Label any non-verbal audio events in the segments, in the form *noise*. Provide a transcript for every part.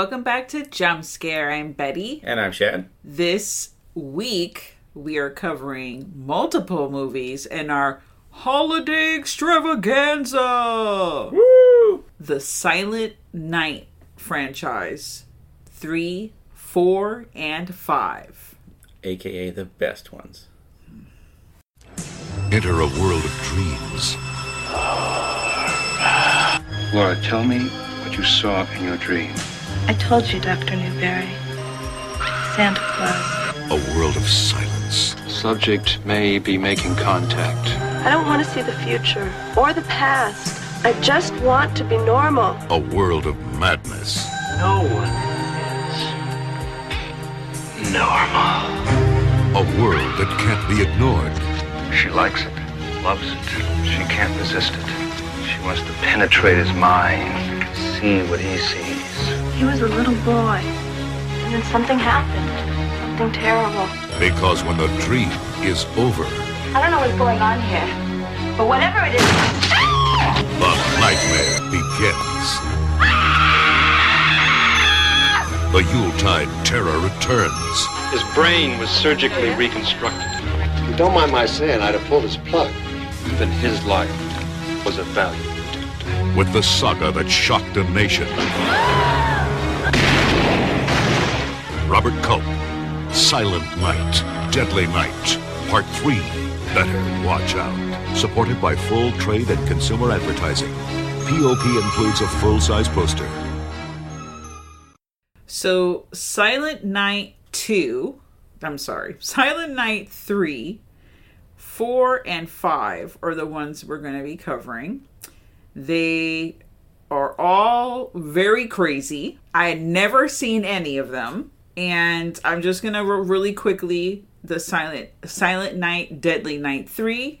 Welcome back to Jump Scare. I'm Betty. And I'm Shad. This week we are covering multiple movies in our holiday extravaganza. Woo! The Silent Night franchise 3, 4, and 5. AKA the best ones. Enter a world of dreams. Laura, tell me what you saw in your dream. I told you, Dr. Newberry. Santa Claus. A world of silence. Subject may be making contact. I don't want to see the future or the past. I just want to be normal. A world of madness. No one is normal. A world that can't be ignored. She likes it, loves it. She can't resist it. She wants to penetrate his mind, see what he sees. He was a little boy, and then something happened. Something terrible. Because when the dream is over, I don't know what's going on here, but whatever it is, the nightmare begins. The Yuletide terror returns. His brain was surgically reconstructed. If you don't mind my saying, I'd have pulled his plug. Even his life was of value. with the saga that shocked a nation. Robert Culp, Silent Night, Deadly Night, Part 3, Better Watch Out. Supported by full trade and consumer advertising. POP includes a full-size poster. So, Silent Night 2, I'm sorry, Silent Night 3, 4, and 5 are the ones we're going to be covering. They are all very crazy. I had never seen any of them. And I'm just to really quickly the Silent Silent Night Deadly Night 3,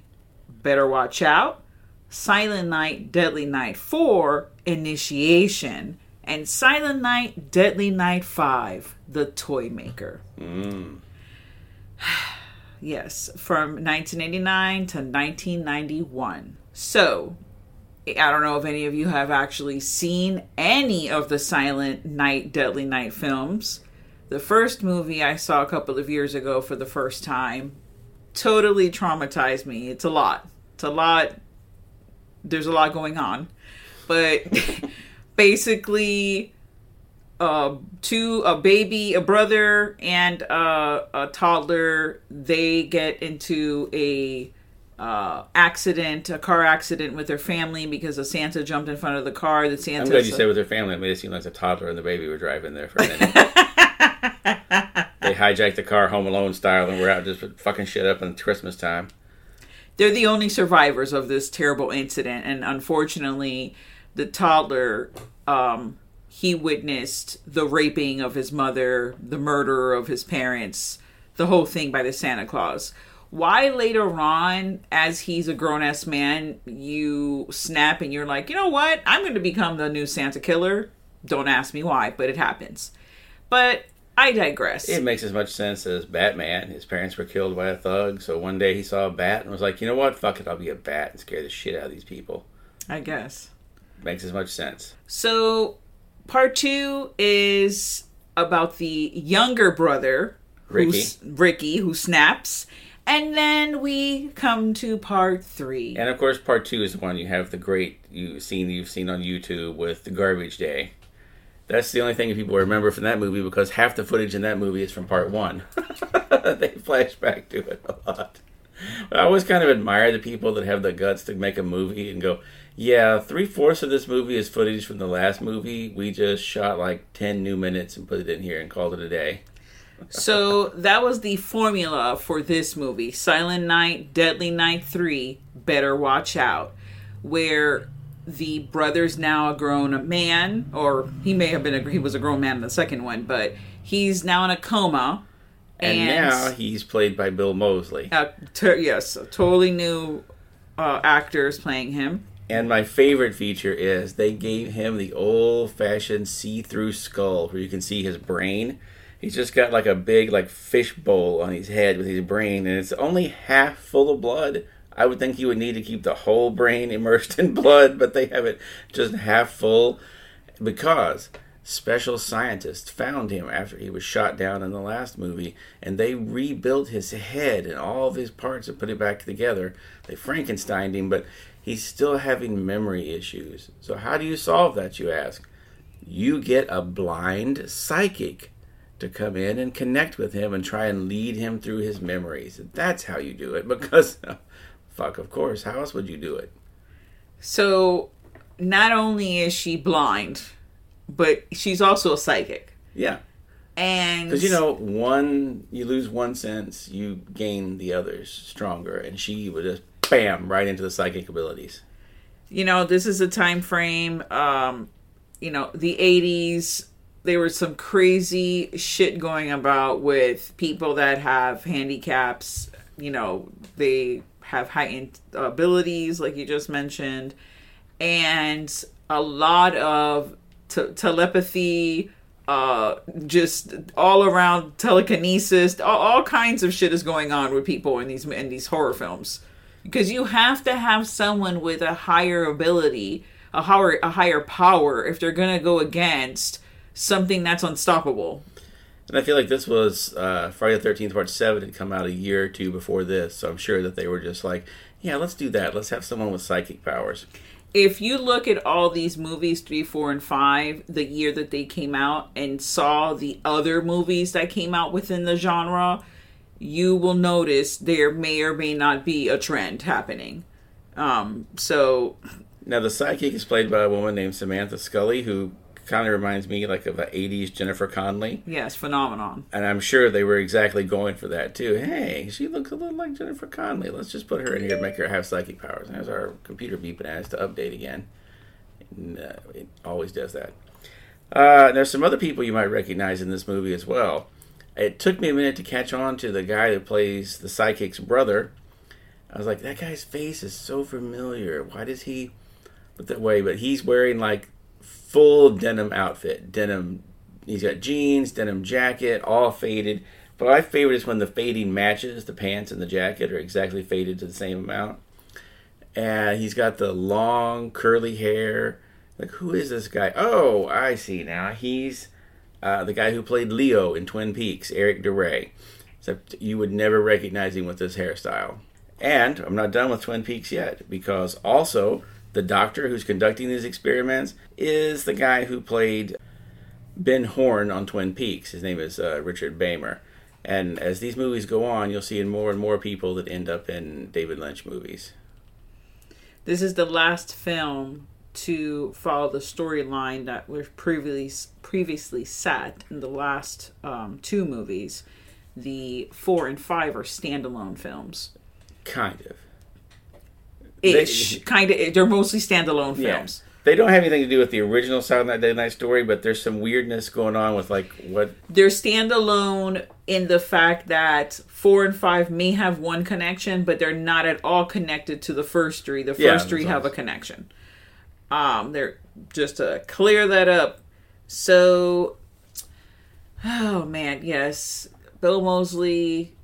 Better Watch Out. Silent Night Deadly Night 4, Initiation. And Silent Night Deadly Night 5, The Toy Maker. *sighs* yes, from 1989 to 1991. So, I don't know if any of you have actually seen any of the Silent Night, Deadly Night films. The first movie I saw a couple of years ago for the first time totally traumatized me. It's a lot. It's a lot. There's a lot going on. But *laughs* basically, uh, two a baby, a brother, and uh, a toddler. They get into a uh, accident, a car accident with their family because a Santa jumped in front of the car. The Santa. I'm glad you said with their family. It made it seem like the toddler and the baby were driving there for a minute. *laughs* they hijacked the car Home Alone style and we're out just fucking shit up in Christmas time. they're the only survivors of this terrible incident and unfortunately the toddler um he witnessed the raping of his mother the murder of his parents the whole thing by the santa claus. Why later on as he's a grown-ass man you snap and you're like you know what? I'm going to become the new santa killer. Don't ask me why but it happens. But i digress It makes as much sense as Batman. His parents were killed by a thug, so one day he saw a bat and was like, you know what? Fuck it, I'll be a bat and scare the shit out of these people. i guess Makes as much sense. So, part two is about the younger brother, Ricky. who's Ricky, who snaps, and then we come to part three. And of course, part two is the one you have the great you seen you've seen on YouTube with the Garbage Day. That's the only thing people remember from that movie because half the footage in that movie is from part one. *laughs* they flash back to it a lot. But I always kind of admire the people that have the guts to make a movie and go, yeah, three fourths of this movie is footage from the last movie. We just shot like 10 new minutes and put it in here and called it a day. *laughs* so, that was the formula for this movie Silent Night, Deadly Night 3, Better Watch Out, where the brother's now a grown man, or he may have been a, he was a grown man in the second one, but he's now in a coma. And, now he's played by Bill Moseley. Uh, ter- yes, a totally new uh, actors playing him. And my favorite feature is they gave him the old fashioned see through skull where you can see his brain. He's just got like a big like fish bowl on his head with his brain and it's only half full of blood. I would think you would need to keep the whole brain *laughs* immersed in blood, but they have it just half full because special scientists found him after he was shot down in the last movie, and they rebuilt his head and all of his parts and put it back together. They Frankensteined him, but he's still having memory issues. So, how do you solve that, you ask? You get a blind psychic to come in and connect with him and try and lead him through his memories. That's how you do it *laughs* because, fuck, of course, how else would you do it? So, not only is she blind, but she's also a psychic. Yeah. And Because you know, one you lose one sense, you gain the others stronger, and she would just bam right into the psychic abilities. you know this is a time frame um you know the 80s there was some crazy shit going about with people that have handicaps you know they have heightened abilities like you just mentioned. And a lot of telepathy uh just all around telekinesis all, all kinds of shit is going on with people in these in these horror films. Because you have to have someone with a higher ability a higher a higher power if they're gonna go against something that's unstoppable And I feel like this was uh, Friday the Thirteenth Part Seven had come out a year or two before this, so I'm sure that they were just like, yeah, let's do that. Let's have someone with psychic powers. if you look at all these movies three four and five the year that they came out and saw the other movies that came out within the genre you will notice there may or may not be a trend happening um so Now the psychic is played by a woman named Samantha Scully, who kind of reminds me like of the '80s Jennifer Connelly. yes phenomenon And I'm sure they were exactly going for that too. Hey, she looks a little like Jennifer Connelly. Let's just put her in here and make her have psychic powers. And there's our computer beeping at us to update again. And, uh, it always does that. Uh, there's some other people you might recognize in this movie as well. It took me a minute to catch on to the guy that plays the psychic's brother. I was like, that guy's face is so familiar. Why does he look that way? But he's wearing like full denim outfit, denim. He's got jeans, denim jacket, all faded. But my favorite is when the fading matches the pants and the jacket are exactly faded to the same amount. And he's got the long curly hair. Like, who is this guy? Oh, I see now. He's uh, the guy who played Leo in Twin Peaks, Eric Da Re. Except you would never recognize him with this hairstyle. And I'm not done with Twin Peaks yet, because also the doctor who's conducting these experiments is the guy who played Ben Horne on Twin Peaks. His name is uh, Richard Beymer. And as these movies go on, you'll see more and more people that end up in David Lynch movies. this is the last film to follow the storyline that was previously previously set in the last um, two movies. The four and five are standalone films. Kind of. Ish, kind of. They're mostly standalone Yeah. films. They don't have anything to do with the original Silent Night Night story, but there's some weirdness going on with like what They're standalone in the fact that four and five may have one connection, but they're not at all connected to the first three. The first Yeah, three have a connection. Um, they're just to clear that up. So, oh man, yes, Bill Moseley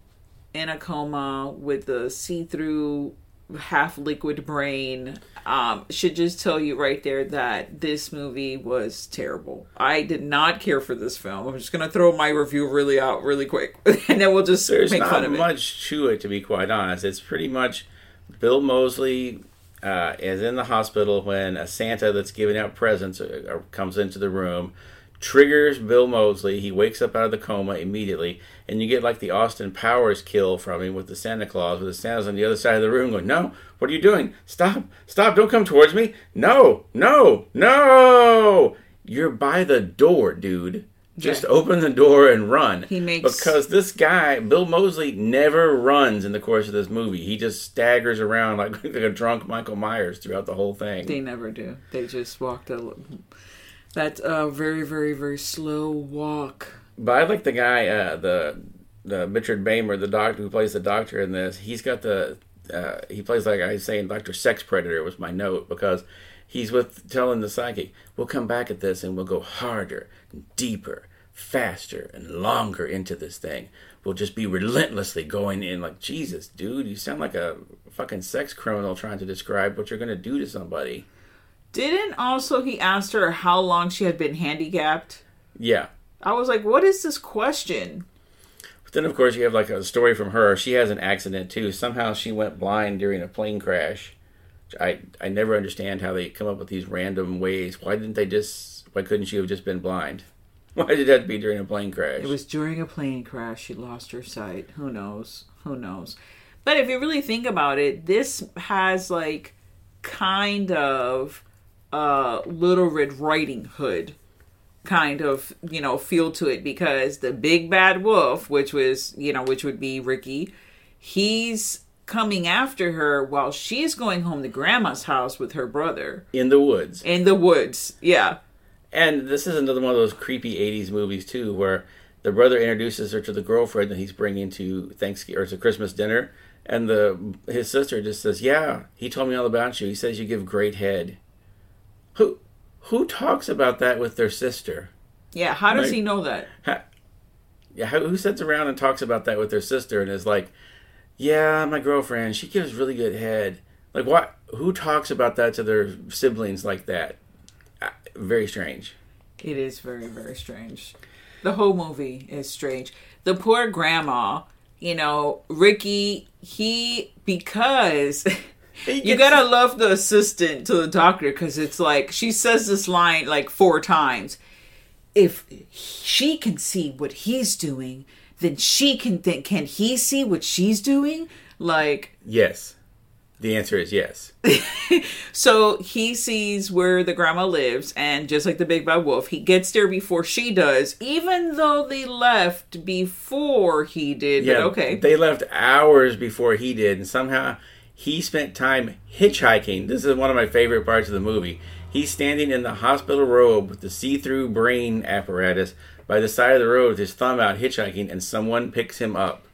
in a coma with the see-through half liquid brain um, should just tell you right there that this movie was terrible. I did not care for this film. I'm just gonna throw my review really out really quick, *laughs* and then we'll just there's make fun of it. much to it to be quite honest. It's pretty much Bill Moseley uh, is in the hospital when a Santa that's giving out presents uh, uh, comes into the room, triggers Bill Moseley. He wakes up out of the coma immediately, and you get like the Austin Powers kill from him with the Santa Claus, with the Santa's on the other side of the room going, "No, what are you doing? Stop! Stop! Don't come towards me! No! No! No! You're by the door, dude." Just Yeah. open the door and run. He makes- because this guy, Bill Moseley, never runs in the course of this movie. He just staggers around like, *laughs* like a drunk Michael Myers throughout the whole thing. They never do. They just walked a that uh, very very very slow walk. But I like the guy, uh, the the Richard Beymer, the doctor who plays the doctor in this. He's got the uh, he plays like I was saying, Doctor Sex Predator was my note because he's with telling the psychic, "We'll come back at this and we'll go harder, and deeper, faster, and longer into this thing. We'll just be relentlessly going in." Like Jesus, dude, you sound like a fucking sex criminal trying to describe what you're gonna do to somebody. Didn't also he asked her how long she had been handicapped? Yeah. I was like, what is this question? But then, of course, you have like a story from her. She has an accident too. Somehow she went blind during a plane crash. I I never understand how they come up with these random ways. Why didn't they just? Why couldn't she have just been blind? *laughs* Why did that be during a plane crash? It was during a plane crash. She lost her sight. Who knows? Who knows? But if you really think about it, this has like kind of uh Little Red Riding Hood kind of you know feel to it because the big bad wolf, which was you know which would be Ricky, he's coming after her while she's going home to grandma's house with her brother in the woods. in the woods. Yeah. And this is another one of those creepy '80s movies too, where the brother introduces her to the girlfriend that he's bringing to Thanksgiving or to Christmas dinner, and the his sister just says, "Yeah, he told me all about you. He says you give great head." Who who talks about that with their sister? Yeah. How does Right. he know that? Ha- Yeah, who who sits around and talks about that with their sister and is like, "Yeah, my girlfriend, she gives really good head." Like, what? Who talks about that to their siblings like that? Uh, Very strange. It is very, very strange. The whole movie is strange. The poor grandma, you know, Ricky, he, because *laughs* you gotta love the assistant to the doctor because it's like, she says this line like four times. If she can see what he's doing, then she can think, can he see what she's doing? Like, Yes. The answer is yes. *laughs* So he sees where the grandma lives, and just like the big bad wolf, he gets there before she does, even though they left before he did. Yeah, but okay. They left hours before he did, and somehow he spent time hitchhiking. This is one of my favorite parts of the movie. He's standing in the hospital robe with the see through brain apparatus by the side of the road with his thumb out hitchhiking, and someone picks him up.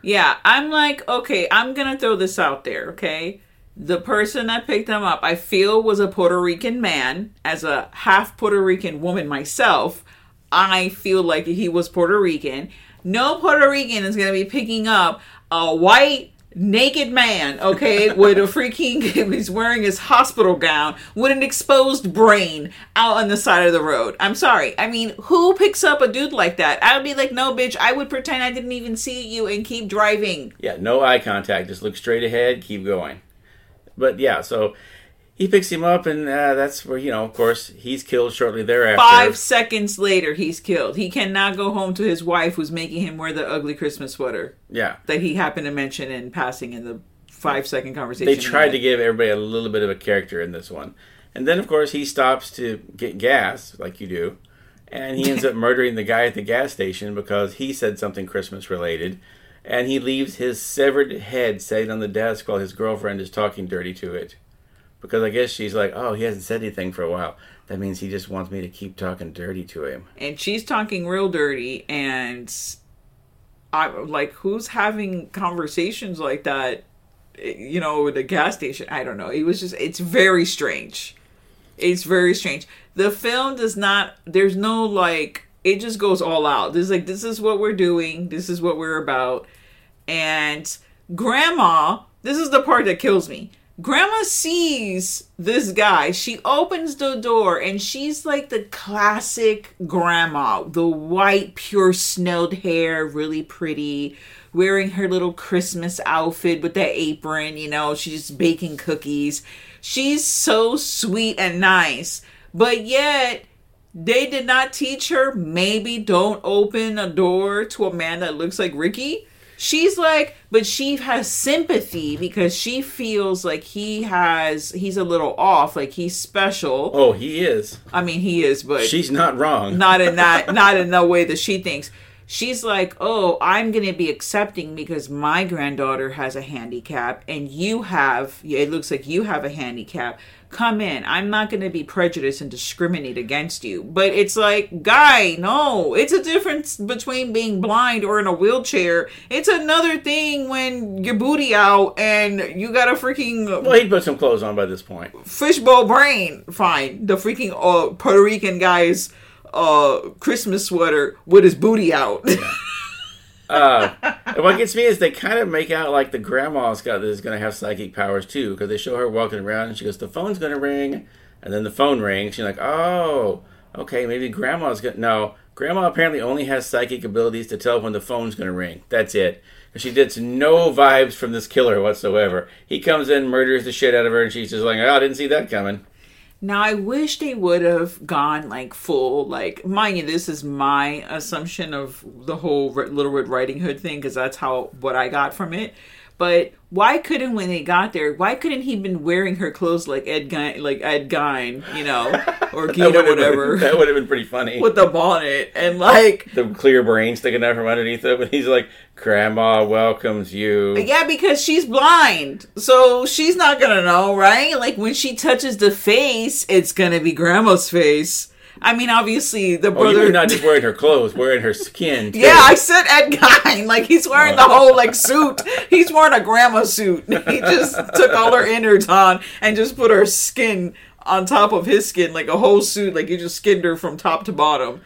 Yeah, I'm like, okay, I'm gonna throw this out there, okay? The person that picked him up, I feel, was a Puerto Rican man. As a half Puerto Rican woman myself, I feel like he was Puerto Rican. No Puerto Rican is gonna be picking up a white naked man, okay, with a freaking *laughs* he's wearing his hospital gown with an exposed brain out on the side of the road. I'm sorry. I mean, who picks up a dude like that? I would be like, no, bitch. I would pretend I didn't even see you and keep driving. Yeah, no eye contact. Just look straight ahead, keep going. But yeah, so he picks him up, and uh, that's where, you know, of course, he's killed shortly thereafter. Five seconds later, he's killed. He cannot go home to his wife, who's making him wear the ugly Christmas sweater Yeah. that he happened to mention in passing in the five second conversation. they tried to give everybody a little bit of a character in this one. And then, of course, he stops to get gas, like you do. And he ends up *laughs* murdering the guy at the gas station because he said something Christmas related. And he leaves his severed head sitting on the desk while his girlfriend is talking dirty to it. Because I guess she's like, oh, he hasn't said anything for a while. That means he just wants me to keep talking dirty to him. and she's talking real dirty and i like who's having conversations like that you know at a gas station? I don't know. It was just it's very strange. It's very strange. The film does not there's no like it just goes all out. Is like this is what we're doing. This is what we're about. And grandma this is the part that kills me grandma sees this guy. She opens the door and she's like the classic grandma. The white pure snowed hair really pretty wearing her little christmas outfit with that apron you know she's just baking cookies. She's so sweet and nice but yet they did not teach her maybe don't open a door to a man that looks like Ricky. She's like, but she has sympathy because she feels like he has, he's a little off, like he's special. Oh, he is. I mean, he is, but She's not wrong. not in that, *laughs* not in the way that she thinks. She's like, oh, I'm gonna be accepting because my granddaughter has a handicap, and you have. It looks like you have a handicap. Come in. I'm not gonna be prejudiced and discriminate against you. But it's like, guy, no. It's a difference between being blind or in a wheelchair. It's another thing when your booty out and you got a freaking Well, he'd put some clothes on by this point. fishbowl brain. Fine. The freaking uh, Puerto Rican guy's uh, Christmas sweater with his booty out. *laughs* Uh, and what gets me is they kind of make out like the grandma's got is going to have psychic powers too, because they show her walking around and she goes, "The phone's going to ring," And then the phone rings. She's like, oh, okay, maybe grandma's gonna. No, grandma apparently only has psychic abilities to tell when the phone's gonna ring. That's it. And she gets no vibes from this killer whatsoever. He comes in, murders the shit out of her, and she's just like, oh, I didn't see that coming. Now I wish they would have gone like full, like mind you, this is my assumption of the whole Little Red Riding Hood thing because that's how what I got from it. But why couldn't when they got there? Why couldn't he been wearing her clothes like Ed Gein, like Ed Gein, you know, or *laughs* That Gina, would've been- whatever, *laughs* that would have been pretty funny. with the bonnet and like the clear brain sticking out from underneath it, but he's like, Grandma welcomes you. Yeah, because she's blind. So she's not gonna know, right? Like when she touches the face, it's gonna be grandma's face. I mean, obviously the brother. Oh, you brother not just wearing her clothes, wearing her skin. *laughs* Too. Yeah, I said Ed Gein. Like he's wearing the oh. whole like suit. He's wearing a grandma suit. *laughs* He just took all her innards on and just put her skin on top of his skin, like a whole suit. Like he just skinned her from top to bottom.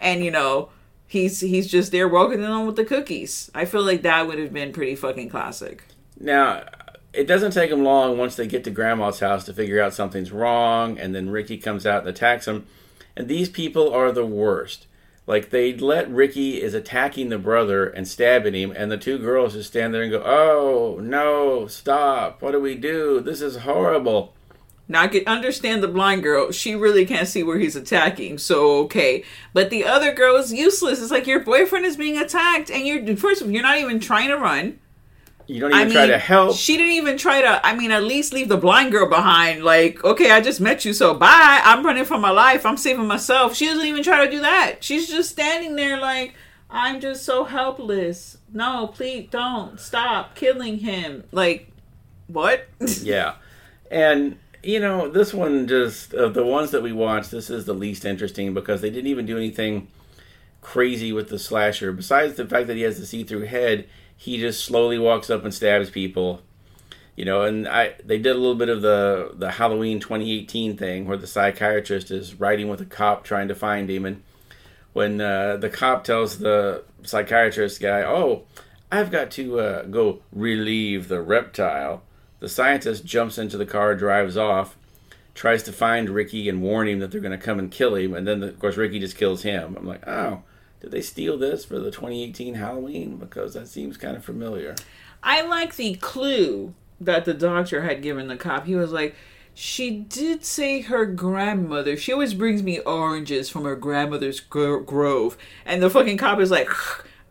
And you know, he's he's just there welcoming them with the cookies. I feel like that would have been pretty fucking classic. Now, it doesn't take them long once they get to Grandma's house to figure out something's wrong, and then Ricky comes out and attacks them. And these people are the worst. Like they let Ricky is attacking the brother and stabbing him, and the two girls just stand there and go, "Oh no, stop! What do we do? This is horrible." Now I can understand the blind girl. She really can't see where he's attacking, so okay. But the other girl is useless. It's like your boyfriend is being attacked, and you're first of all, you're not even trying to run. You don't even try to help. She didn't even try to. I mean, at least leave the blind girl behind. Like, okay, I just met you, so bye. I'm running for my life. I'm saving myself. She doesn't even try to do that. She's just standing there, like, I'm just so helpless. No, please don't stop killing him. Like, what? *laughs* yeah. And you know, this one just of the ones that we watched, this is the least interesting because they didn't even do anything crazy with the slasher. Besides the fact that he has the see-through head, he just slowly walks up and stabs people. You know, and I they did a little bit of the the Halloween 2018 thing where the psychiatrist is riding with a cop trying to find him, and when uh, the cop tells the psychiatrist guy, "Oh, I've got to uh, go relieve the reptile," the scientist jumps into the car, drives off, tries to find Ricky and warn him that they're going to come and kill him, and then of course Ricky just kills him. I'm like, oh, did they steal this for the 2018 Halloween? Because that seems kind of familiar. I like the clue that the doctor had given the cop. He was like, she did say her grandmother. She always brings me oranges from her grandmother's gro- grove. And the fucking cop is like,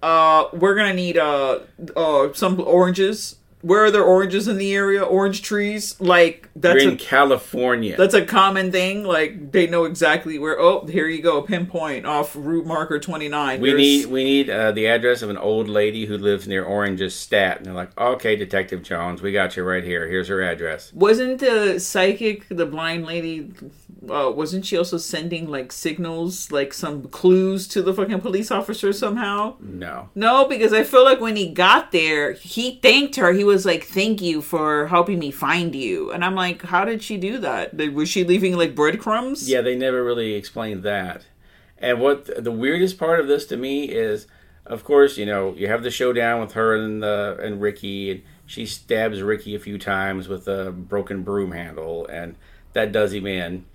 uh, we're gonna need uh, uh, some oranges. Where are there oranges in the area? Orange trees? Like that's We're in a California. that's a common thing. Like they know exactly where. Oh, here you go, pinpoint off route marker twenty nine. we need we need uh, the address of an old lady who lives near Orange's Stat, and they're like, okay, Detective Jones, we got you right here. Here's her address. Wasn't the psychic, the blind lady, uh, wasn't she also sending like signals, like some clues to the fucking police officer somehow? No, No, because I feel like when he got there, he thanked her. He was like, "Thank you for helping me find you." And I'm like, "How did she do that? Was she leaving like breadcrumbs?" Yeah, they never really explained that. And what the weirdest part of this to me is, of course, you know, you have the showdown with her and the and Ricky, and she stabs Ricky a few times with a broken broom handle, and that does him in.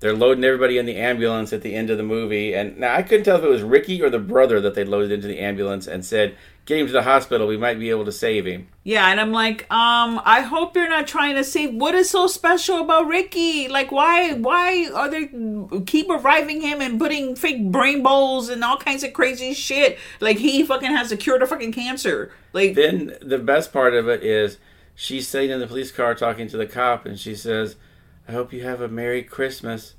They're loading everybody in the ambulance at the end of the movie, and now I couldn't tell if it was Ricky or the brother that they loaded into the ambulance and said, "Get him to the hospital. We might be able to save him." Yeah, and I'm like, um, I hope you're not trying to say what is so special about Ricky. Like, why, why are they keep reviving him and putting fake brain bowls and all kinds of crazy shit? Like, he fucking has a cure to fucking cancer. Like, Then the best part of it is she's sitting in the police car talking to the cop, and she says, "I hope you have a Merry Christmas."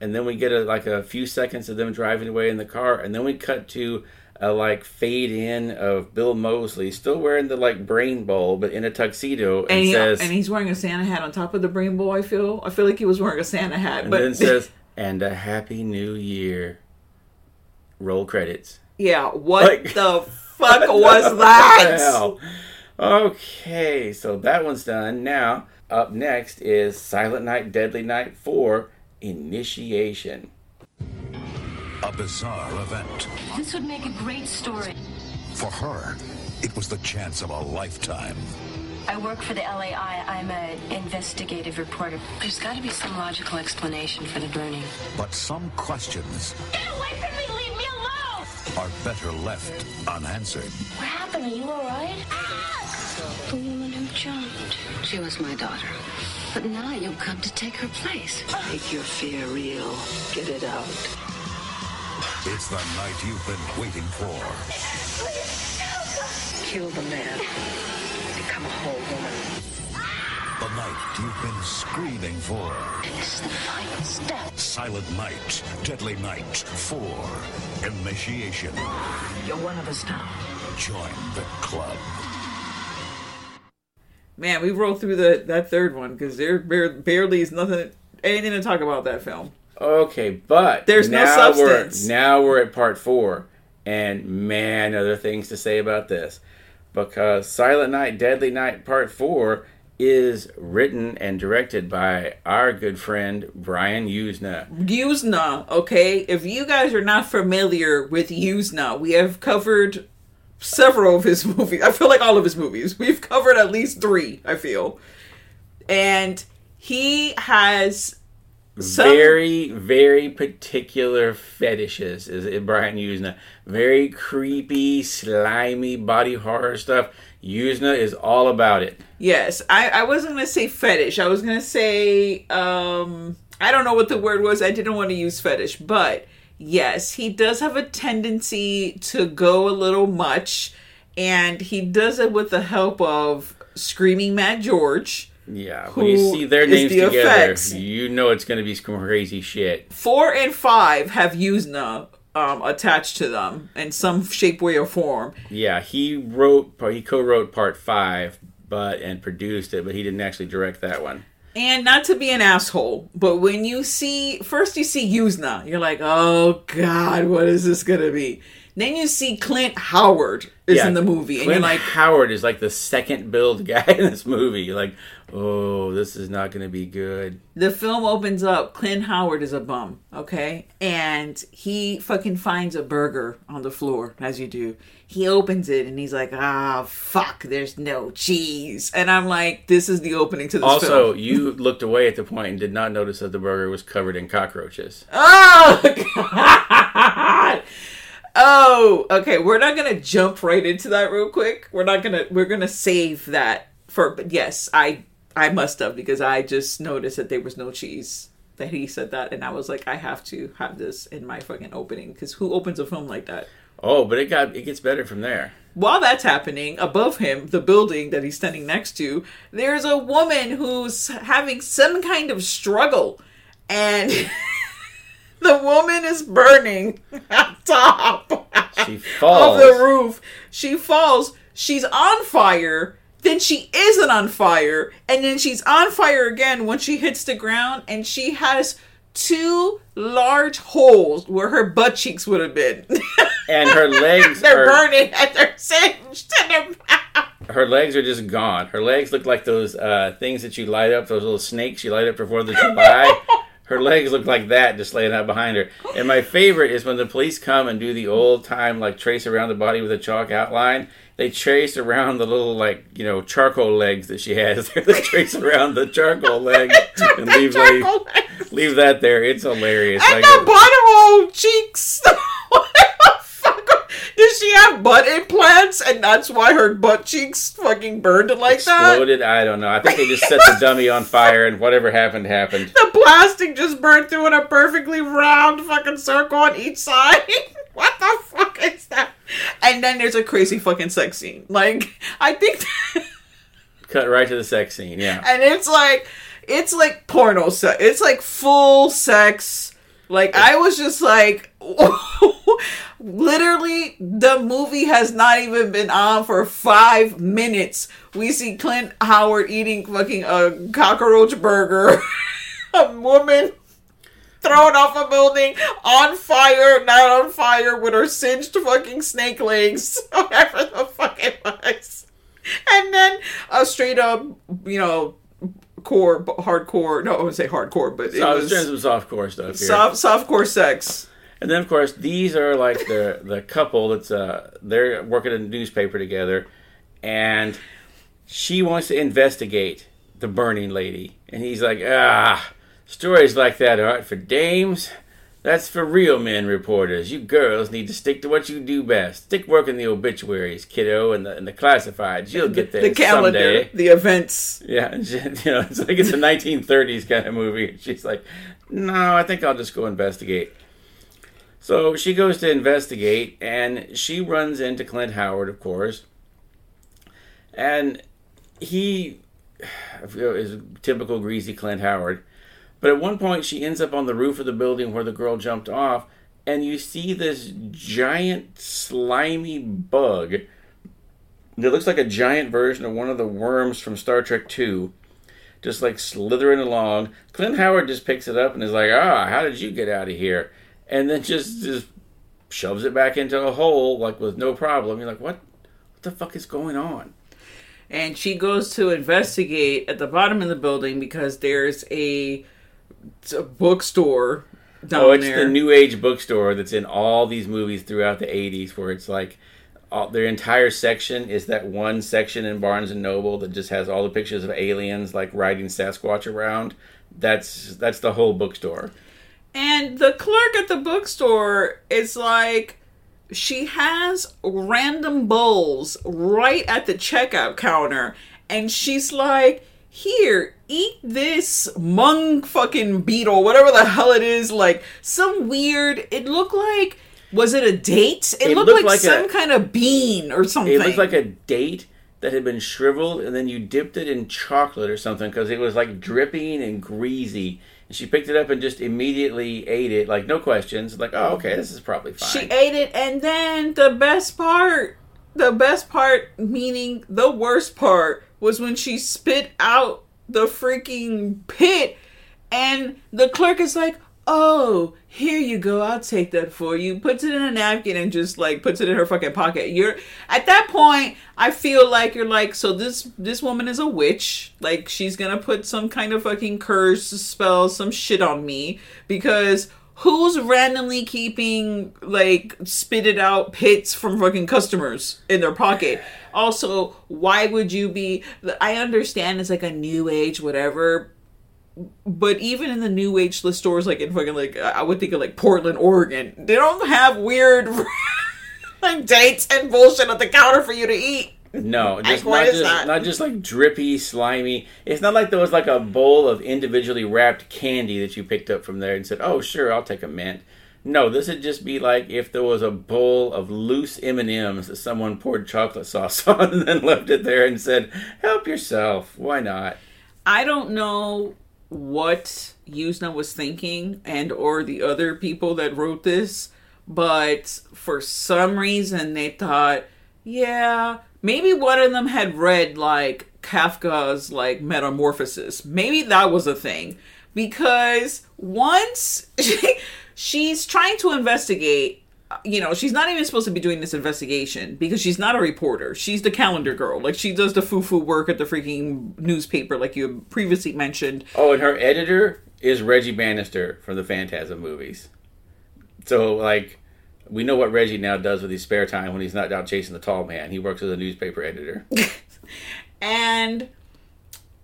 And then we get a, like a few seconds of them driving away in the car, and then we cut to a like fade in of Bill Moseley still wearing the like brain bowl, but in a tuxedo, and, and, he, says, and he's wearing a Santa hat on top of the brain bowl. I feel, I feel like he was wearing a Santa hat, and but then says, *laughs* "And a happy New Year." Roll credits. yeah, what Like- the *laughs* fuck was What the that? hell? Okay, so that one's done. Now, up next is Silent Night, Deadly Night 4 Initiation. A bizarre event. This would make a great story. For her, it was the chance of a lifetime. I work for the LAI. I'm an investigative reporter. There's got to be some logical explanation for the burning. But some questions Get away from me! Leave me alone! are better left unanswered. What happened? Are you all right? Ah! The woman who jumped. She was my daughter. But now you've come to take her place. Make your fear real. Get it out. It's the night you've been waiting for. Kill the man. Become a whole woman. The night you've been screaming for. This is the final step. Silent Night, Deadly Night 4. Initiation. You're one of us now. Join the club. Man, we rolled through the that third one because there bar- barely is nothing, anything to talk about that film. Okay, but There's no substance. We're, now we're at part four, and man, other things to say about this because Silent Night, Deadly Night Part Four is written and directed by our good friend Brian Usna. Yuzna, okay? If you guys are not familiar with Yuzna, we have covered several of his *laughs* movies. I feel like all of his movies. We've covered at least three, I feel. And he has some very, very particular fetishes is it Brian Usna. Very creepy, slimy body horror stuff. Usna is all about it. Yes, I, I wasn't gonna say fetish. I was gonna say um I don't know what the word was. I didn't want to use fetish, but yes, he does have a tendency to go a little much, and he does it with the help of Screaming Mad George. Yeah, when you see their names the together, effects? you know it's going to be some crazy shit. Four and five have Yuzna um attached to them in some shape, way, or form. Yeah, he wrote, he co-wrote part five, but and produced it, but he didn't actually direct that one. And not to be an asshole, but when you see first you see Yuzna, you're like, oh god, what is this gonna be? Then you see Clint Howard is Yeah, in the movie, and you're like, Howard is like the second build *laughs* guy in this movie. You're like, oh, this is not going to be good. the film opens up. Clint Howard is a bum, okay, and he fucking finds a burger on the floor, as you do. He opens it and he's like, ah, fuck, there's no cheese, and I'm like, this is the opening to this Also, film. you looked away at the point and did not notice that the burger was covered in cockroaches. Oh *laughs* God! Oh, okay. We're not gonna jump right into that real quick. We're not gonna. We're gonna save that for. But yes, I I must have because I just noticed that there was no cheese. That he said that, and I was like, I have to have this in my fucking opening because who opens a film like that? Oh, but it got it gets better from there. While that's happening, above him, the building that he's standing next to, there's a woman who's having some kind of struggle, and *laughs* the woman is burning *laughs* on top She of falls. the roof. She falls. She's on fire. Then she isn't on fire, and then she's on fire again when she hits the ground, and she has two large holes where her butt cheeks would have been. *laughs* and her legs they're are burning and they're singed and they're her legs are just gone. Her legs look like those uh, things that you light up, those little snakes you light up for Fourth of July. *laughs* her legs look like that, just laying out behind her. And my favorite is when the police come and do the old time like trace around the body with a chalk outline. They trace around the little like you know charcoal legs that she has. *laughs* they trace around the charcoal legs *laughs* and leave like, legs. leave that there. It's hilarious. and Like, the bottom cheeks. *laughs* what the fuck? Did she have butt implants and that's why her butt cheeks fucking burned like that? exploded. I don't know. I think they just set the dummy on fire and whatever happened happened. The plastic just burned through in a perfectly round fucking circle on each side. What the fuck is that? And then there's a crazy fucking sex scene. Like, I think. *laughs* Cut right to the sex scene. Yeah. and it's like it's like porno sex. It's like full sex. Like I was just like *laughs* literally the movie has not even been on for 5 minutes. We see Clint Howard eating fucking a cockroach burger. *laughs* a woman thrown off a building on fire, not on fire with her singed fucking snake legs. *laughs* Whatever the fuck it was. And then a straight up, you know, core, hardcore. No, I would say hardcore, but it So I was some softcore stuff here. soft, softcore sex. And then of course these are like the the couple that's uh they're working in a newspaper together and she wants to investigate the burning lady. And he's like, ah, stories like that aren't for dames. That's for real men reporters. You girls need to stick to what you do best. Stick working the obituaries, kiddo, and the, and the classifieds. You'll get there the calendar, someday. the events. Yeah, she- *laughs* you know, it's like it's a 1930s kind of movie. *laughs* She's like, no, I think I'll just go investigate. So she goes to investigate, and she runs into Clint Howard, of course, and he *sighs* is typical greasy Clint Howard. But at one point, she ends up on the roof of the building where the girl jumped off, and you see this giant slimy bug that looks like a giant version of one of the worms from Star Trek Two, just like slithering along. Clint Howard just picks it up and is like, "Ah, how did you get out of here?" And then just just shoves it back into a hole like with no problem. You're like, "What? What the fuck is going on?" and she goes to investigate at the bottom of the building because there's a, it's a bookstore down Oh, it's there. the New Age bookstore that's in all these movies throughout the '80s, where it's like all, their entire section is that one section in Barnes and Noble that just has all the pictures of aliens like riding Sasquatch around. That's that's the whole bookstore. and the clerk at the bookstore is like, she has random bowls right at the checkout counter, and she's like, here, eat this mung fucking beetle, whatever the hell it is, like some weird. It looked like. Was it a date? It, It looked, looked like, like some a- kind of bean or something. It looked like a date that had been shriveled, and then you dipped it in chocolate or something because it was like dripping and greasy. And she picked it up and just immediately ate it, like no questions. Like, oh, okay, this is probably fine. She ate it, and then the best part, the best part, meaning the worst part, was when she spit out the freaking pit, and the clerk is like, "Oh, here you go. I'll take that for you." Puts it in a napkin and just like puts it in her fucking pocket. You're at that point. I feel like you're like, so this this woman is a witch. Like she's gonna put some kind of fucking curse spell, some shit on me because who's randomly keeping like spitted out pits from fucking customers in their pocket? Also why would you be i understand it's like a new age whatever but even in the new age list stores like in fucking like i would think of like portland oregon they don't have weird *laughs* like dates and bullshit at the counter for you to eat No, *laughs* just not just that? not just like drippy, slimy. It's not like there was like a bowl of individually wrapped candy that you picked up from there and said, "Oh, sure, I'll take a mint." No, this would just be like if there was a bowl of loose M and M's that someone poured chocolate sauce *laughs* on and then left it there and said, "Help yourself. Why not?" I don't know what Yuzna was thinking and or the other people that wrote this, but for some reason they thought, yeah, maybe one of them had read like Kafka's like Metamorphosis. Maybe that was a thing because once *laughs* she's trying to investigate uh, you know, she's not even supposed to be doing this investigation because she's not a reporter. She's the calendar girl. Like she does the foo-foo work at the freaking newspaper, like you previously mentioned. Oh, and her editor is Reggie Bannister from the Phantasm movies. So, like, we know what Reggie now does with his spare time when he's not out chasing the tall man. He works as a newspaper editor. *laughs* and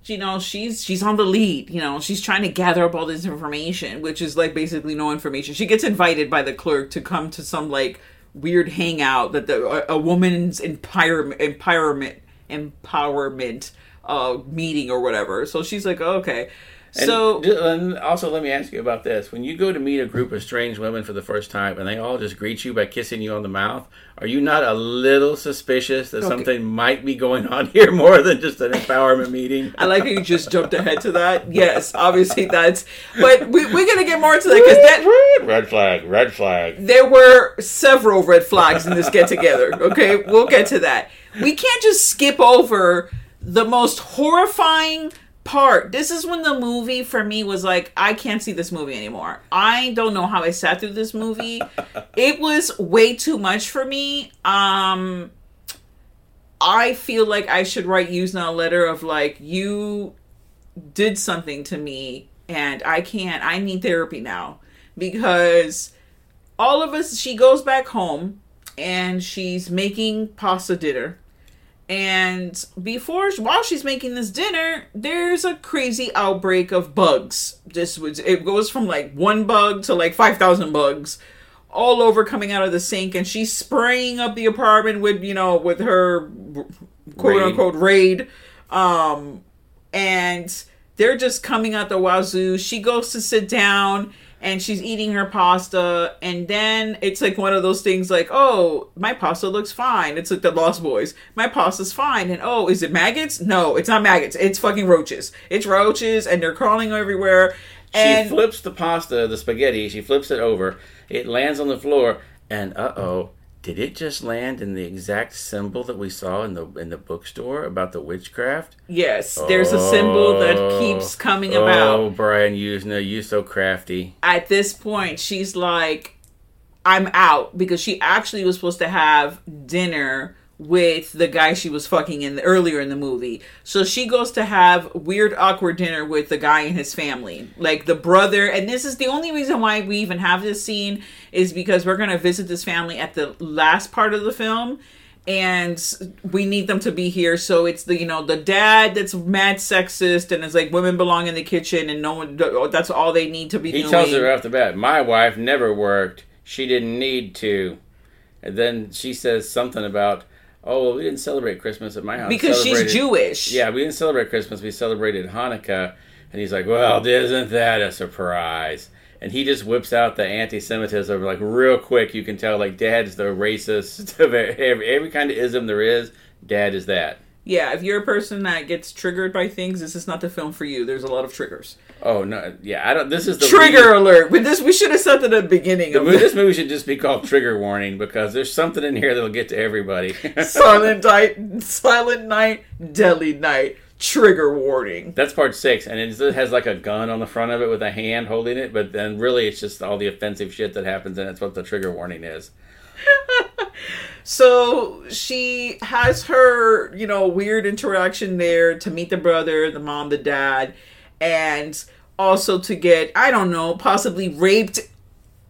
you know she's she's on the lead you know she's trying to gather up all this information which is like basically no information she gets invited by the clerk to come to some like weird hangout that the a, a woman's empowerment empowerment empowerment uh meeting or whatever so she's like oh, okay And so and um, also, let me ask you about this: when you go to meet a group of strange women for the first time, and they all just greet you by kissing you on the mouth, are you not a little suspicious that Okay. something might be going on *laughs* here more than just an empowerment meeting? I like how you just jumped ahead to that. *laughs* Yes, obviously that's. But we, we're gonna get more into that because that red flag, red flag. there were several red flags in this get together. Okay, we'll get to that. We can't just skip over the most horrifying part. This is when the movie for me was like, I can't see this movie anymore. I don't know how I sat through this movie. *laughs* it was way too much for me. Um I feel like I should write Yuzna a letter of like, you did something to me and I can't, I need therapy now. Because all of us, she goes back home and she's making pasta dinner. And before, while she's making this dinner, there's a crazy outbreak of bugs. This was it goes from like one bug to like five thousand bugs, all over coming out of the sink, and she's spraying up the apartment with you know with her quote Raid. unquote raid. Um, and they're just coming out the wazoo. She goes to sit down and she's eating her pasta, and then it's like one of those things like, oh, my pasta looks fine. It's like the Lost Boys. My pasta's fine, and oh, is it maggots? No, it's not maggots. It's fucking roaches. It's roaches, and they're crawling everywhere. She And flips the pasta, the spaghetti. She flips it over. It lands on the floor, and uh oh, did it just land in the exact symbol that we saw in the in the bookstore about the witchcraft? yes, there's a symbol that oh. keeps coming about. Oh, Brian, know you so crafty. at this point she's like i'm out because she actually was supposed to have dinner with the guy she was fucking in the, earlier in the movie so she goes to have weird awkward dinner with the guy and his family like the brother and this is the only reason why we even have this scene is because we're going to visit this family at the last part of the film and we need them to be here so it's the you know the dad that's mad sexist and it's like women belong in the kitchen and no one oh, that's all they need to be He doing tells her off the bat, "My wife never worked. She didn't need to." And then she says something about, "Oh, well, we didn't celebrate Christmas at my house because she's Jewish. Yeah, we didn't celebrate Christmas. We celebrated Hanukkah." And he's like, "Well, isn't that a surprise?" And he just whips out the anti-Semitism like real quick. You can tell like Dad's the racist *laughs* of every, every kind of ism there is. Dad is that. yeah. If you're a person that gets triggered by things, this is not the film for you. There's a lot of triggers. Oh no, yeah, I don't. This is the Trigger alert! With this, we should have said that at the beginning The of movie, this. this movie should just be called Trigger Warning because there's something in here that'll get to everybody. *laughs* Silent night, silent night, deadly night. Trigger warning. That's part six, and it has like a gun on the front of it with a hand holding it, but then really it's just all the offensive shit that happens, and that's what the trigger warning is. *laughs* So she has her, you know, weird interaction there to meet the brother, the mom, the dad, and also to get, I don't know, possibly raped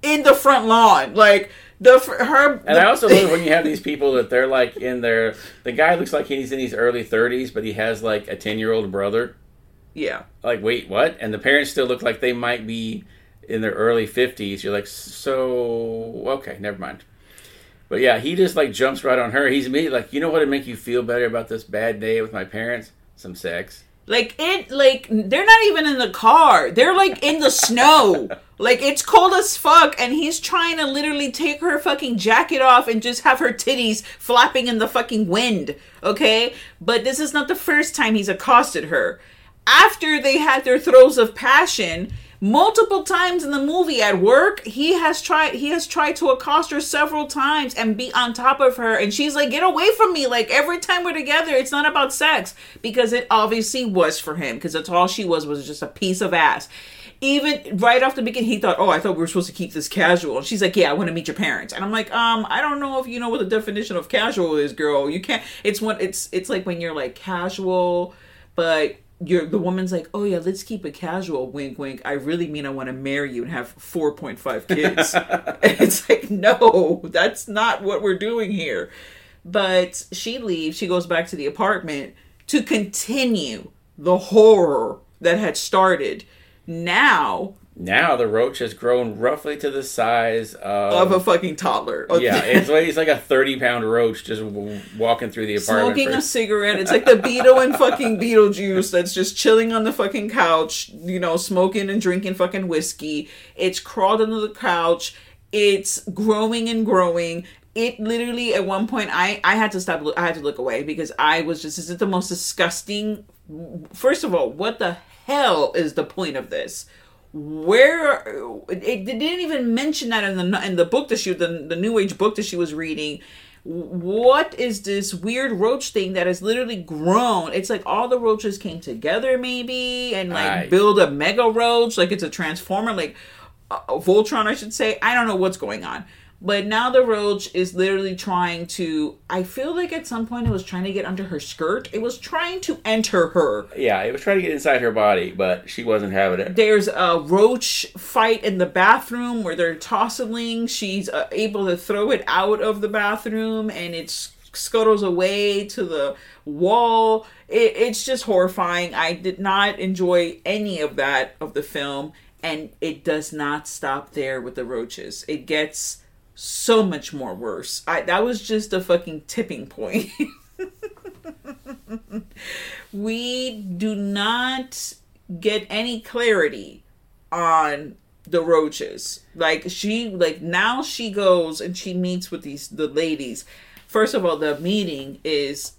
in the front lawn. Like the her. And I also love when you have *laughs* these people that they're like in their. The guy looks like he's in his early 30s, but he has like a 10 year old brother. yeah. Like, wait, what? And the parents still look like they might be in their early 50s. You're like, so. Okay, never mind. But yeah, he just like jumps right on her. He's immediately like, you know what would make you feel better about this bad day with my parents? Some sex. Like it, like they're not even in the car. They're like in the snow. *laughs* Like it's cold as fuck, and he's trying to literally take her fucking jacket off and just have her titties flapping in the fucking wind. Okay, but this is not the first time he's accosted her. After they had their throes of passion, multiple times in the movie at work, he has tried he has tried to accost her several times and be on top of her, and she's like, "Get away from me!" Like every time we're together, it's not about sex because it obviously was for him because that's all she was was just a piece of ass. Even right off the beginning, he thought, "Oh, I thought we were supposed to keep this casual." And she's like, "Yeah, I want to meet your parents." And I'm like, "Um, I don't know if you know what the definition of casual is, girl. You can't. It's what it's it's like when you're like casual, but." You're, the woman's like, oh yeah, let's keep it casual. Wink, wink. I really mean I want to marry you and have four point five *laughs* kids. and *laughs* it's like, no, that's not what we're doing here. But she leaves. She goes back to the apartment to continue the horror that had started. Now Now the roach has grown roughly to the size of of. a fucking toddler. yeah, it's like, it's like a 30 pound roach just w- walking through the apartment. smoking for- a cigarette. It's like the Beetle and fucking Beetlejuice that's just chilling on the fucking couch, you know, smoking and drinking fucking whiskey. It's crawled under the couch. It's growing and growing. It literally at one point I I had to stop. I had to look away because I was just. Is it the most disgusting? First of all, what the hell is the point of this? Where it, didn't even mention that in the in the book that she the, the new age book that she was reading. What is this weird roach thing that has literally grown? It's like all the roaches came together maybe and like build a mega roach. Like it's a transformer. Like a voltron i should say. I don't know what's going on but now the roach is literally trying to i feel like at some point it was trying to get under her skirt it was trying to enter her yeah, it was trying to get inside her body, but she wasn't having it. there's a roach fight in the bathroom where they're tossing. She's uh, able to throw it out of the bathroom, and it scuttles away to the wall. It, it's just horrifying. I did not enjoy any of that of the film, and it does not stop there with the roaches. It gets so much more worse. I that was just a fucking tipping point. *laughs* we do not get any clarity on the roaches. Like she like now she goes and she meets with these the ladies. First of all, the meeting is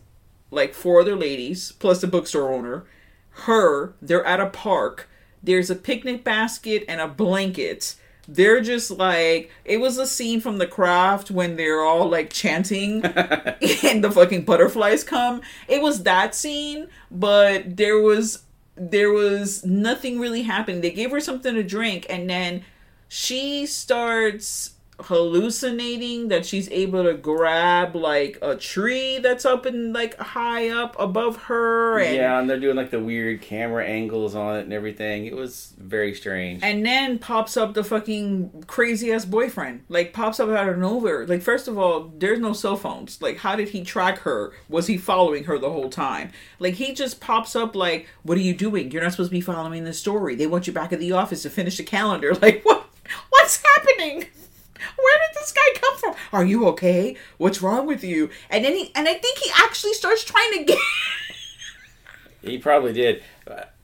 like four other ladies plus the bookstore owner. Her, they're at a park. There's a picnic basket and a blanket. They're just like it was a scene from the craft when they're all like chanting *laughs* *laughs* and the fucking butterflies come. It was that scene, but there was there was nothing really happening. They gave her something to drink, and then she starts hallucinating that she's able to grab like a tree that's up and like high up above her and yeah, and they're doing like the weird camera angles on it and everything. It was very strange. and then pops up the fucking crazy ass boyfriend. Like pops up out of nowhere. Like first of all there's no cell phones. Like how did he track her? Was he following her the whole time? Like he just pops up like what are you doing? You're not supposed to be following the story. They want you back at the office to finish the calendar. *laughs* Like what? What's happening where did this guy come from are you okay what's wrong with you and then he and i think he actually starts trying to get He probably did.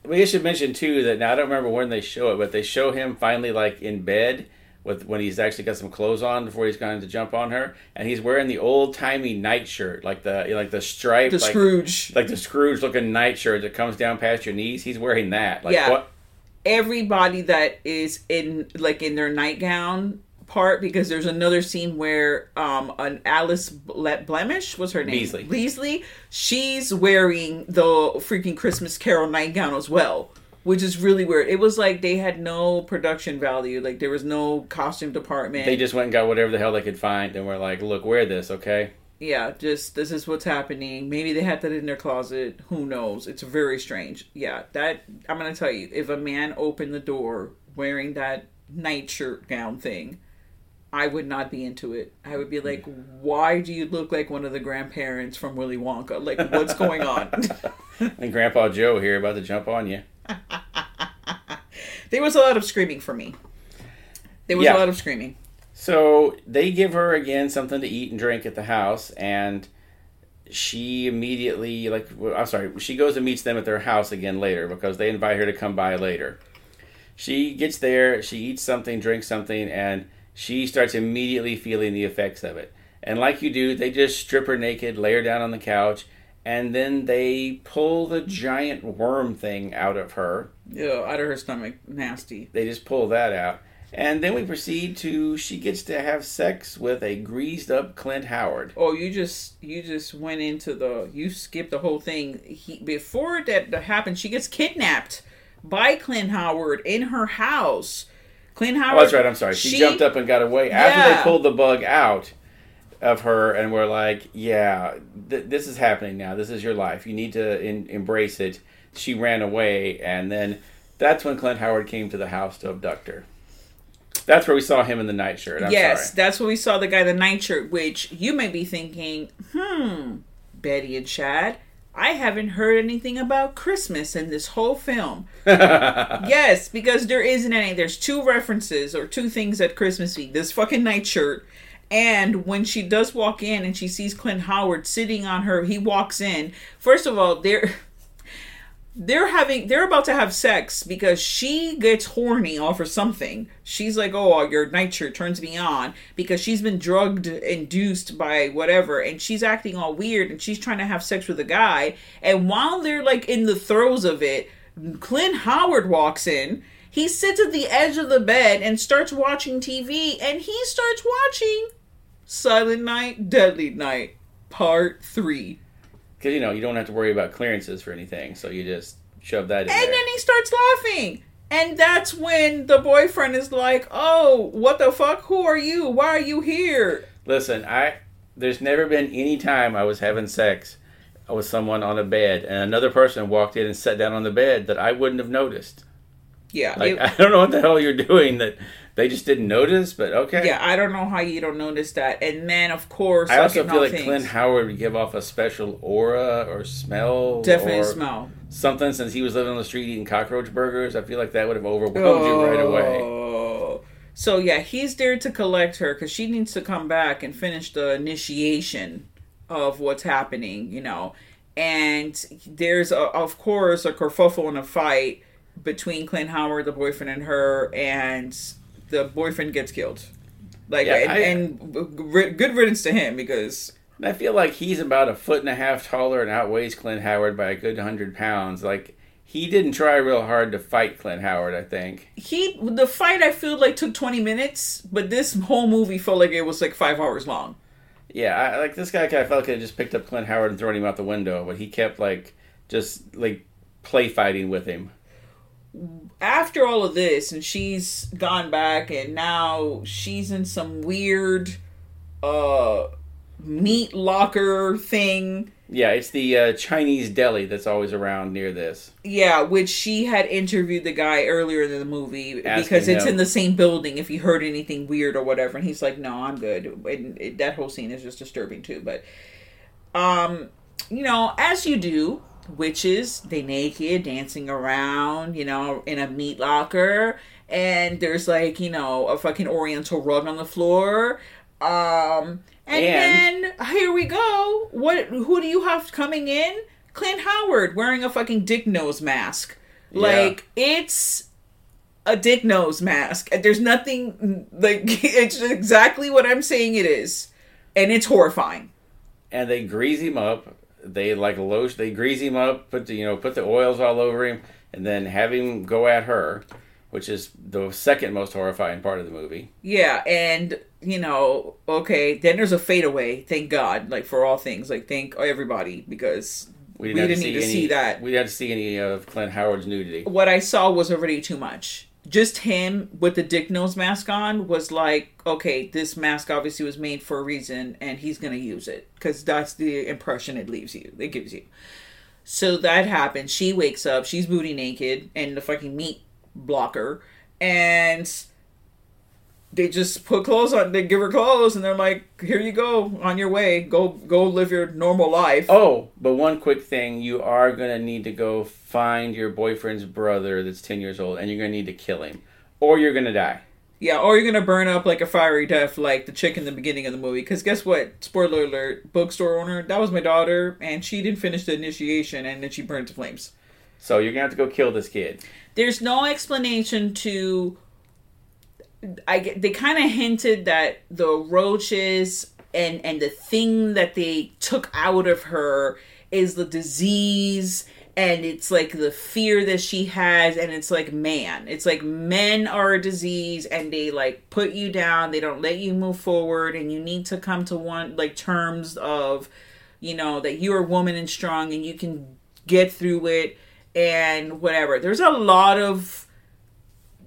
We should mention too that now I don't remember when they show it, but they show him finally like in bed with when he's actually got some clothes on before he's going to jump on her, and he's wearing the old timey nightshirt, like the like the stripe, the like, scrooge like the Scrooge looking nightshirt that comes down past your knees. He's wearing that. Like Yeah. what? everybody that is in like in their nightgown part because there's another scene where um an Allyce Ble- Blemish was her name? Beasley. Beasley. She's wearing the freaking Christmas Carol nightgown as well which is really weird. It was like they had no production value. Like there was no costume department. They just went and got whatever the hell they could find, and were like, "Look, wear this, okay?" yeah just this is what's happening. Maybe they had that in their closet. Who knows? It's very strange. Yeah that i'm gonna tell you if a man opened the door wearing that nightshirt gown thing i would not be into it i would be mm-hmm. like why do you look like one of the grandparents from willy wonka like what's going on *laughs* And Grandpa Joe here about to jump on you. *laughs* there was a lot of screaming for me there was Yeah. a lot of screaming So they give her again something to eat and drink at the house, and she immediately like I'm sorry, she goes and meets them at their house again later because they invite her to come by later. She gets there, she eats something, drinks something, and she starts immediately feeling the effects of it. And like you do, they just strip her naked, lay her down on the couch, and then they pull the giant worm thing out of her. yeah out of her stomach nasty They just pull that out. And then we proceed to she gets to have sex with a greased up Clint Howard. Oh, you just you just went into the you skipped the whole thing. He before that, that happened, she gets kidnapped by Clint Howard in her house. Clint Howard. Oh, that's right. I'm sorry. She, jumped up and got away after Yeah. they pulled the bug out of her, and we're like, "Yeah, th- this is happening now. This is your life. You need to in- embrace it." She ran away, and then that's when Clint Howard came to the house to abduct her. That's where we saw him in the nightshirt. I'm yes, sorry. that's when we saw the guy in the nightshirt. Which you may be thinking, hmm, Betty and Chad. I haven't heard anything about Christmas in this whole film. *laughs* yes, because there isn't any. There's two references or two things at Christmas Eve. This fucking nightshirt. And when she does walk in and she sees Clint Howard sitting on her, he walks in. First of all, they're they're having they're about to have sex because she gets horny off or something. She's like, "Oh, your nightshirt turns me on" because she's been drugged, induced by whatever, and she's acting all weird and she's trying to have sex with a guy. And while they're like in the throes of it, Clint Howard walks in. He sits at the edge of the bed and starts watching TV, and he starts watching Silent Night, Deadly Night, Part Three. Because you know you don't have to worry about clearances for anything, so you just shove that in And there. then he starts laughing. And that's when the boyfriend is like, "Oh, what the fuck? Who are you? Why are you here?" Listen, I there's never been any time I was having sex with someone on a bed and another person walked in and sat down on the bed that I wouldn't have noticed. Yeah, Like it- *laughs* I don't know what the hell you're doing that They just didn't notice, but okay. Yeah, I don't know how you don't notice that. And then, of course, I also feel like things, Clint Howard would give off a special aura or smell. definitely smell. Something since he was living on the street eating cockroach burgers. I feel like that would have overwhelmed you right away. Oh. So yeah, he's there to collect her because she needs to come back and finish the initiation of what's happening, you know. And there's a, of course a kerfuffle and a fight between Clint Howard, the boyfriend, and her, and the boyfriend gets killed. Like Yeah, and, I- and ri- good riddance to him because I feel like he's about a foot and a half taller and outweighs Clint Howard by a good hundred pounds. Like he didn't try real hard to fight Clint Howard. I think. he the fight I feel like took 20 minutes, but this whole movie felt like it was like five hours long. Yeah, I, like this guy. I felt could have just picked up Clint Howard and thrown him out the window, but he kept like just like play fighting with him. After all of this and she's gone back and now she's in some weird uh meat locker thing Yeah, it's the uh, Chinese deli that's always around near this. yeah which she had interviewed the guy earlier in the movie Asking because it's him. in the same building if he heard anything weird or whatever and he's like no i'm good and it, that whole scene is just disturbing too but um you know as you do witches they naked dancing around you know in a meat locker. And there's like you know a fucking oriental rug on the floor. Um and, And- then here we go. What who do you have coming in? Clint howard wearing a fucking dick nose mask. Like it's a dick nose mask. There's nothing like *laughs* it's exactly what i'm saying it is. And it's horrifying. And they grease him up. They like lotion. They grease him up. Put the you know put the oils all over him, and then have him go at her, which is the second most horrifying part of the movie. Yeah, and you know, okay, then there's a fadeaway. Thank God, like for all things, like thank everybody because we didn't, didn't, to need to any, see that. We didn't have to see any of Clint Howard's nudity. What I saw was already too much. Just him with the dick nose mask on was like, okay, this mask obviously was made for a reason, and he's gonna use it because that's the impression it leaves you. It gives you. So that happens. She wakes up. She's booty naked and the fucking meat blocker, and they just put clothes on. They give her clothes, and they're like, "Here you go, on your way. Go, go live your normal life." Oh, but one quick thing: you are gonna need to go find your boyfriend's brother that's ten years old, and you're gonna need to kill him, or you're gonna die. Yeah, or you're gonna burn up like a fiery death, like the chick in the beginning of the movie. Because guess what? Spoiler alert: bookstore owner. That was my daughter, and she didn't finish the initiation, and then she burned to flames. So you're gonna have to go kill this kid. there's no explanation to i they kind of hinted that the roaches and and the thing that they took out of her is the disease and it's like the fear that she has and it's like man. It's like men are a disease and they like put you down. They don't let you move forward and you need to come to one like terms of you know that you're a woman and strong and you can get through it and whatever. There's a lot of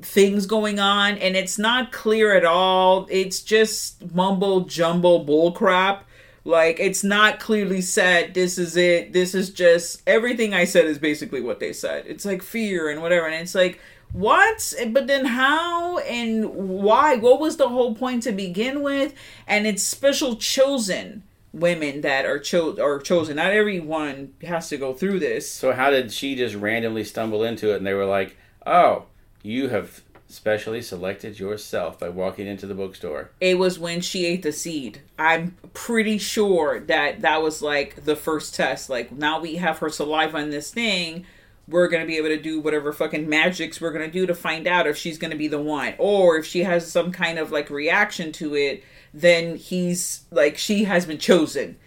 things going on and it's not clear at all. It's just mumble jumble bull crap like it's not clearly said this is it this is just everything i said is basically what they said. It's like fear and whatever and it's like what? But then how and why? What was the whole point to begin with? And it's special chosen women that are cho- are chosen. Not everyone has to go through this. So how did she just randomly stumble into it, and they were like, "Oh, you have specially selected yourself by walking into the bookstore." it was when she ate the seed. I'm pretty sure that that was like the first test. Like now we have her saliva in this thing. We're gonna be able to do whatever fucking magics we're gonna do to find out if she's gonna be the one, or if she has some kind of like reaction to it. Then he's like she has been chosen,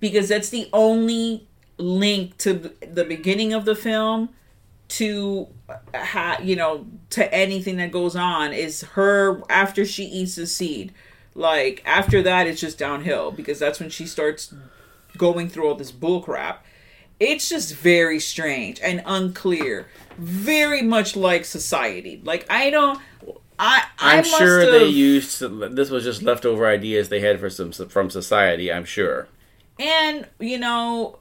because that's the only link to the beginning of the film to ha, you know to anything that goes on is her after she eats the seed like after that it's just downhill because that's when she starts going through all this bull crap it's just very strange and unclear very much like society like i don't i I I'm must sure they used this was just leftover ideas they had for some from society. I'm sure. And you know,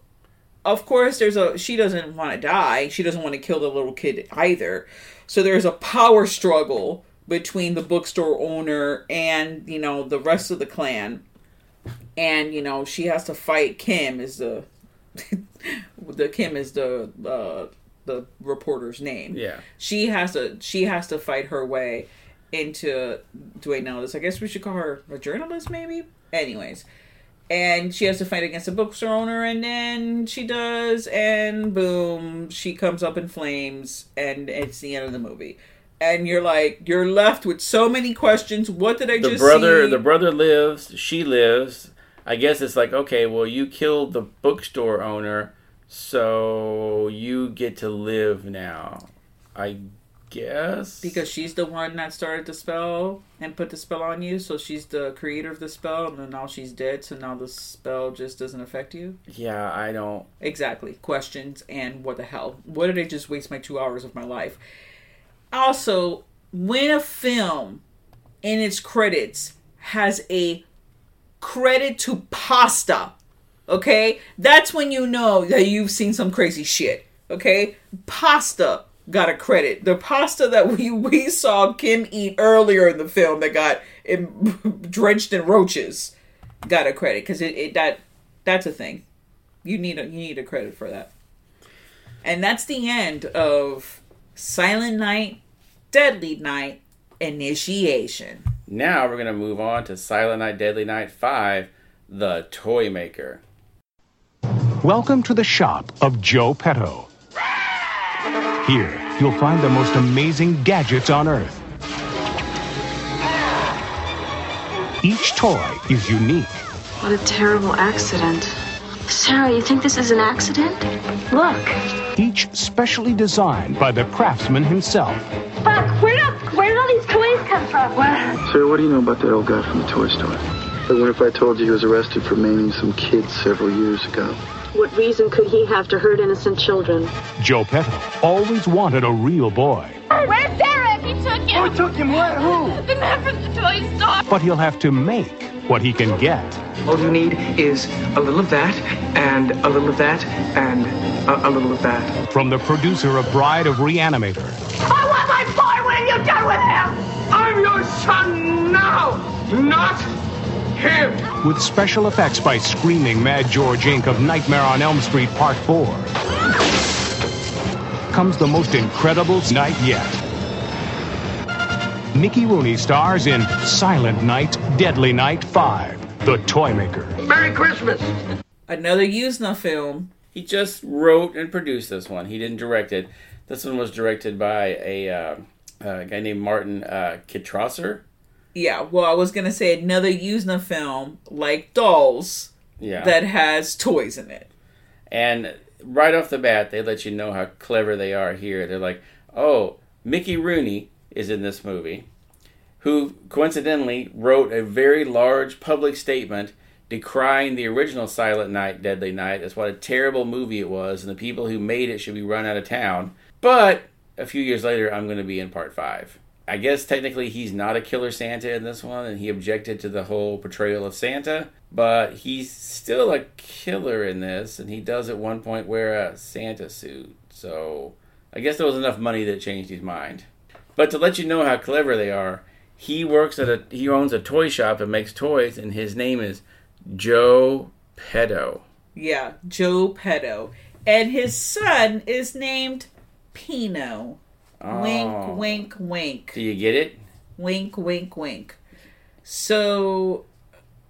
of course, there's a she doesn't want to die. She doesn't want to kill the little kid either. So there's a power struggle between the bookstore owner and you know the rest of the clan and you know she has to fight kim is the *laughs* the kim is the uh the reporter's name Yeah. she has to she has to fight her way into know this? I guess we should call her a journalist maybe. Anyways. And she has to fight against the bookstore owner and then she does and boom, she comes up in flames and it's the end of the movie. And you're like you're left with so many questions. What did I The just brother, see? the brother lives. She lives. I guess it's like okay, well, you killed the bookstore owner, so you get to live now. I guess because she's the one that started the spell and put the spell on you, so she's the creator of the spell, and then now she's dead, so now the spell just doesn't affect you. yeah, I don't. Exactly. Questions and what the hell? What did I just waste my two hours of my life? Also, when a film in its credits has a credit to pasta, okay, that's when you know that you've seen some crazy shit. Okay, pasta got a credit. The pasta that we *laughs* we saw Kim eat earlier in the film that got em- *laughs* drenched in roaches got a credit because it, it that that's a thing. You need a you need a credit for that. And that's the end of Silent Night, Deadly Night, Initiation. Now we're gonna move on to Silent Night, Deadly Night Five, the Toy Maker. Welcome to the shop of Joe Petto. Here, you'll find the most amazing gadgets on Earth. Each toy is unique. What a terrible accident. Sarah, you think this is an accident? Look. Each specially designed by the craftsman himself. Buck, where did, where did all these toys come from? What? Sir, what do you know about that old guy from the toy store? I wonder if I told you he was arrested for maiming some kids several years ago. What reason could he have to hurt innocent children? Joe Petto always wanted a real boy, Where's Derek? He took him. took him what? Who? The man from the toy store. but he'll have to make what he can get. All you need is a little of that, and a little of that, and a, a little of that. From the producer of Bride of Reanimator, I want my boy. What have you done with him? I'm your son now, not him. with special effects by Screaming Mad George Inc. of Nightmare on Elm Street Part 4, comes the most incredible night yet. Mickey Rooney stars in Silent Night, Deadly Night 5, The Toy Maker. Merry Christmas. Another Yuzna film. He just wrote and produced this one. He didn't direct it. This one was directed by a, uh, a guy named Martin uh, Kitrosser. Yeah, well, I was gonna say another Yuzna film like Dolls Yeah. that has toys in it. And right off the bat, they let you know how clever they are here. They're like, oh, Mickey Rooney is in this movie, who coincidentally wrote a very large public statement decrying the original Silent Night, Deadly Night as what a terrible movie it was, and the people who made it should be run out of town. But a few years later, I'm going to be in part five. I guess technically he's not a killer Santa in this one, and he objected to the whole portrayal of Santa, but he's still a killer in this, and he does at one point wear a Santa suit. So I guess there was enough money that changed his mind. But to let you know how clever they are, he works at a he owns a toy shop and makes toys, and his name is Joe Pedo. Yeah, Joe Pedo, And his son is named Pino. Oh. Wink, wink, wink. Do you get it? Wink, wink, wink. So,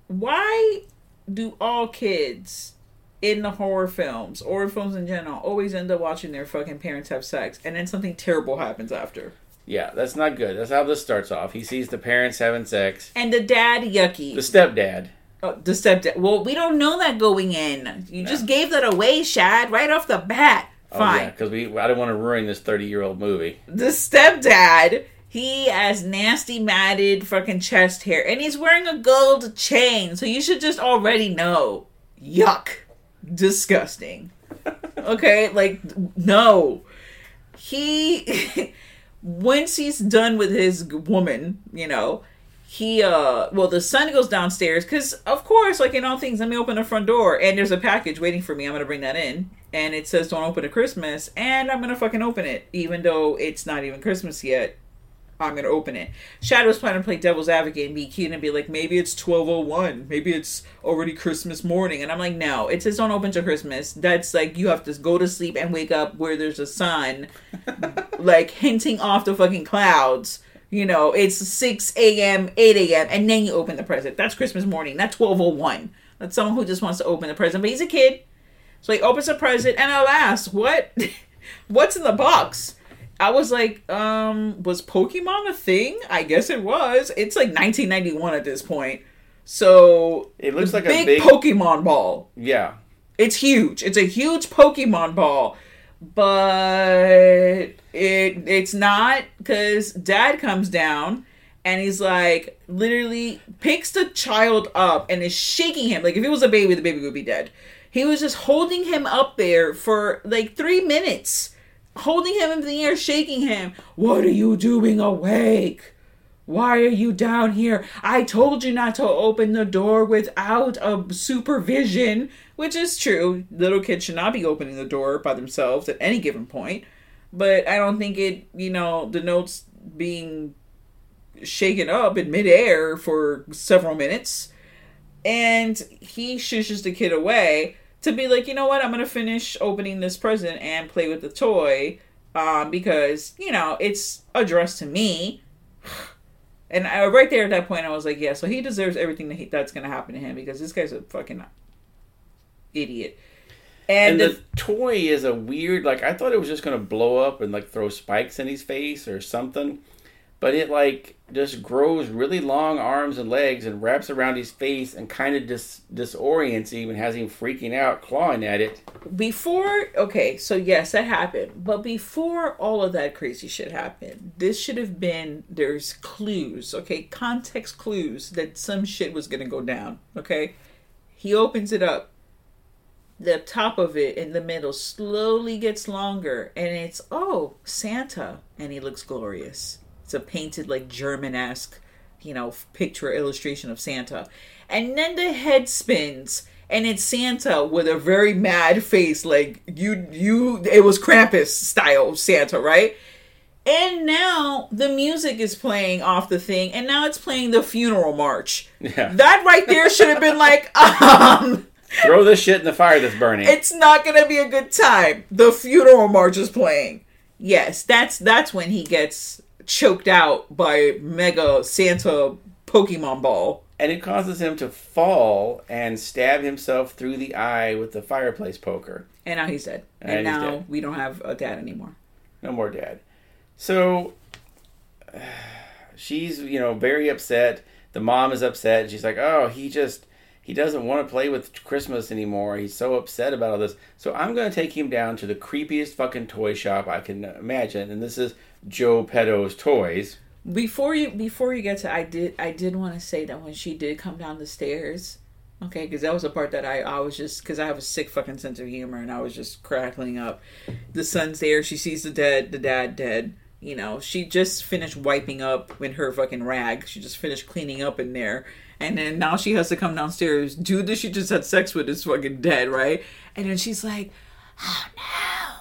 why do all kids in the horror films, or films in general, always end up watching their fucking parents have sex and then something terrible happens after? Yeah, that's not good. That's how this starts off. He sees the parents having sex. And the dad, yucky. The stepdad. Oh, the stepdad. Well, we don't know that going in. You just gave that away, Shad, right off the bat. Oh Fine. yeah, because we I don't want to ruin this thirty-year-old movie. the stepdad, he has nasty matted fucking chest hair and he's wearing a gold chain, so you should just already know. Yuck. Disgusting. *laughs* okay, like no. He *laughs* once he's done with his woman, you know, he uh well the son goes downstairs because of course like in all things let me open the front door. And there's a package waiting for me. I'm gonna bring that in. And it says don't open at christmas. And i'm gonna fucking open it. Even though it's not even christmas yet I'm gonna open it. Shadow's planning to play devil's advocate and be cute and be like, maybe it's twelve oh one, maybe it's already Christmas morning, and I'm like, no, it says don't open to Christmas. That's like you have to go to sleep and wake up where there's a sun, *laughs* like hinting off the fucking clouds. You know, it's six a.m., eight a.m., and then you open the present. That's Christmas morning. That's twelve oh one. That's someone who just wants to open the present, but he's a kid, so he opens the present, and alas, what? *laughs* What's in the box? I was like, um, was Pokemon a thing? I guess it was. It's like 1991 at this point. So It looks like a big- Pokemon ball. Yeah. It's huge. It's a huge Pokemon ball, but it it's not because Dad comes down and he's like literally picks the child up and is shaking him like if it was a baby, the baby would be dead. He was just holding him up there for like three minutes, holding him in the air, shaking him. What are you doing awake? Why are you down here? I told you not to open the door without a supervision, which is true. Little kids should not be opening the door by themselves at any given point. But I don't think it, you know, denotes being shaken up in midair for several minutes. And he shushes the kid away to be like, you know what, I'm going to finish opening this present and play with the toy um, because, you know, it's addressed to me. And I, right there at that point, I was like, yeah, so he deserves everything that he, that's going to happen to him because this guy's a fucking idiot. And, And, the toy is a weird like I thought it was just gonna blow up and like throw spikes in his face or something. But it like just grows really long arms and legs and wraps around his face and kind of dis- disorients him and has him freaking out, clawing at it. before okay so yes that happened but before all of that crazy shit happened this should have been there's clues okay context clues that some shit was gonna go down okay he opens it up the top of it in the middle slowly gets longer and it's oh santa and he looks glorious it's a painted like german-esque you know picture illustration of santa and then the head spins and it's santa with a very mad face like you you it was krampus style santa right and now the music is playing off the thing and now it's playing the funeral march Yeah. *laughs* that right there should have been like *laughs* um Throw this shit in the fire that's burning. it's not gonna be a good time. The funeral march is playing. Yes, that's that's when he gets choked out by Mega Santa Pokemon Ball. and it causes him to fall and stab himself through the eye with the fireplace poker. And now he's dead. And, And now dead. we don't have a dad anymore. No more dad. So *sighs* she's, you know, very upset. The mom is upset. She's like, "Oh, he just he doesn't want to play with Christmas anymore. He's so upset about all this." So I'm going to take him down to the creepiest fucking toy shop I can imagine, and this is Joe Petto's Toys. Before you before you get to I did I did want to say that when she did come down the stairs, okay, because that was a part that I I was just because I have a sick fucking sense of humor and I was just crackling up. The son's there, she sees the dead, the dad dead. You know, she just finished wiping up in her fucking rag. She just finished cleaning up in there. And then now she has to come downstairs. Dude that she just had sex with is fucking dead, right? And then she's like, oh no,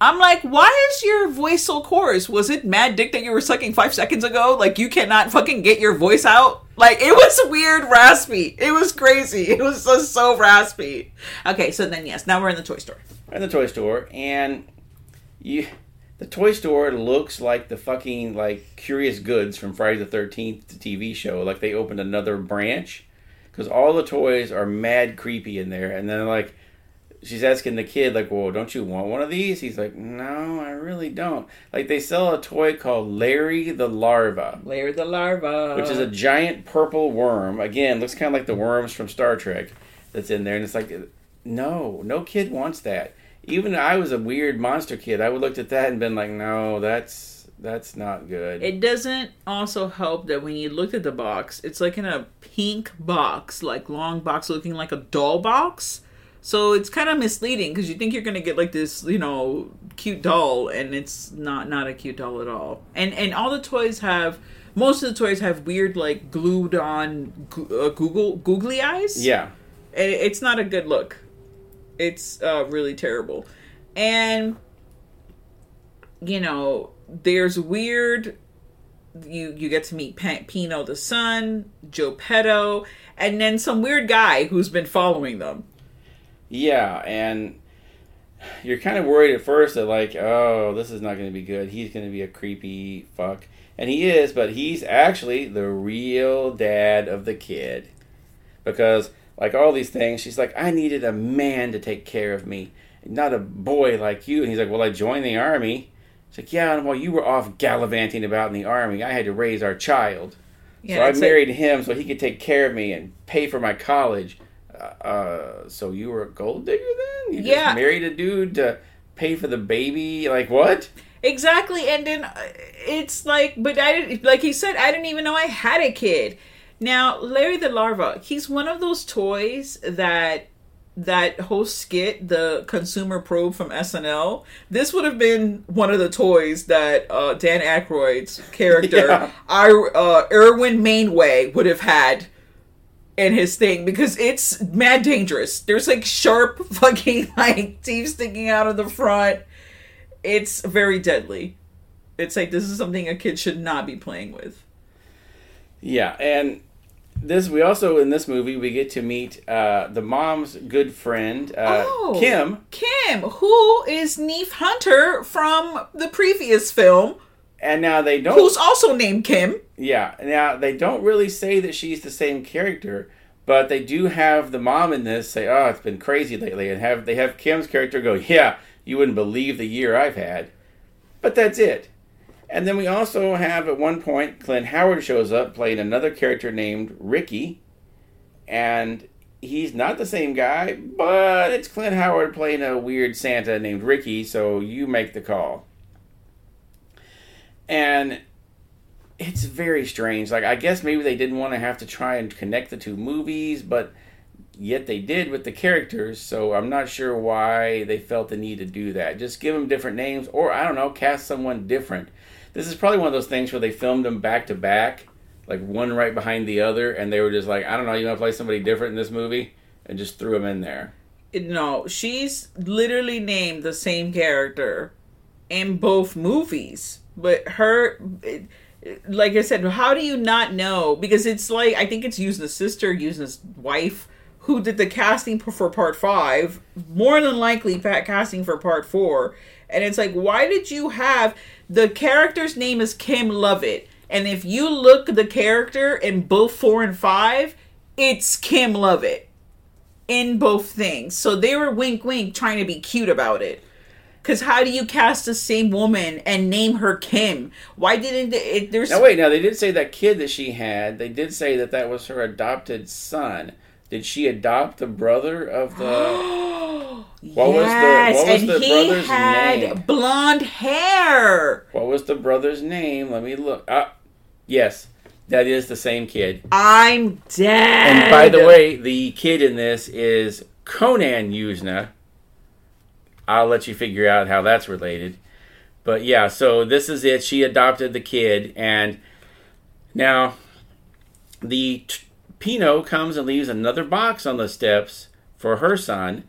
I'm like, why is your voice so coarse? Was it mad dick that you were sucking five seconds ago? Like you cannot fucking get your voice out? Like it was weird raspy. It was crazy. It was just so raspy. Okay, so then yes, now we're in the toy store. in the toy store and you the toy store looks like the fucking like curious goods from friday the 13th tv show like they opened another branch because all the toys are mad creepy in there and then like she's asking the kid like well don't you want one of these he's like no i really don't like they sell a toy called larry the larva Larry the larva. which is a giant purple worm. Again, looks kind of like the worms from Star Trek that's in there. And it's like, no, no kid wants that. Even I was a weird monster kid. I would looked at that and been like, no, that's that's not good. It doesn't also help that when you looked at the box, it's like in a pink box, like long box looking like a doll box. So it's kind of misleading because you think you're gonna get like this, you know, cute doll, and it's not not a cute doll at all. And and all the toys have, most of the toys have weird like glued on uh, Google googly eyes. yeah, And it's not a good look. It's uh, really terrible. And you know, there's weird. You you get to meet Pino the son, Joe Petto, and then some weird guy who's been following them. Yeah, and you're kind of worried at first that like, oh, this is not going to be good. He's going to be a creepy fuck, and he is, but he's actually the real dad of the kid, because like all these things, she's like, I needed a man to take care of me, not a boy like you. And he's like, well, I joined the army. She's like, yeah, and while you were off gallivanting about in the army, I had to raise our child. Yeah, so I married him so he could take care of me and pay for my college. Uh, Uh, so you were a gold digger then? You just Yeah. married a dude to pay for the baby? Like what? Exactly, and then uh, it's like, but I didn't, like he said, I didn't even know I had a kid. Now, Larry the Larva, he's one of those toys that that whole skit, the consumer probe from SNL. This would have been one of the toys that uh, Dan Aykroyd's character, *laughs* Yeah. I, uh, Irwin Mainway, would have had in his thing because it's mad dangerous. There's like sharp *laughs* fucking like teeth sticking out of the front. It's very deadly. It's like this is something a kid should not be playing with. Yeah, and this we also in this movie we get to meet uh, the mom's good friend uh, Oh. Kim, Kim, who is Neith Hunter from the previous film, and now they don't. who's also named Kim. Yeah. Now they don't really say that she's the same character, but they do have the mom in this say, "Oh, it's been crazy lately," and have they have Kim's character go, "Yeah, you wouldn't believe the year I've had," but that's it. And then we also have at one point Clint Howard shows up playing another character named Ricky, and he's not the same guy, but it's Clint Howard playing a weird Santa named Ricky, so you make the call. And it's very strange. Like I guess maybe they didn't want to have to try and connect the two movies, but yet they did with the characters. So I'm not sure why they felt the need to do that. Just give them different names, or I don't know, cast someone different. This is probably one of those things where they filmed them back to back, like one right behind the other, and they were just like, I don't know, you want to play somebody different in this movie, and just threw them in there. No, she's literally named the same character in both movies. But her, like I said, how do you not know? Because it's like, I think it's using the sister, using his wife, who did the casting for part five, more than likely casting for part four. And it's like, why did you have the character's name is Kim Lovett? And if you look the character in both four and five, it's Kim Lovett in both things. So they were wink wink trying to be cute about it. Cause how do you cast the same woman and name her Kim? Why didn't it? There's Now wait, now they did say that kid that she had. They did say that that was her adopted son. Did she adopt the brother of the? *gasps* what was the what was and the he brother's had name? blonde hair. What was the brother's name? Let me look. Ah, yes, that is the same kid. I'm dead. And by the way, the kid in this is Conan Yuzna. I'll let you figure out how that's related. But yeah, so this is it. She adopted the kid, and now the t- Pino comes and leaves another box on the steps for her son,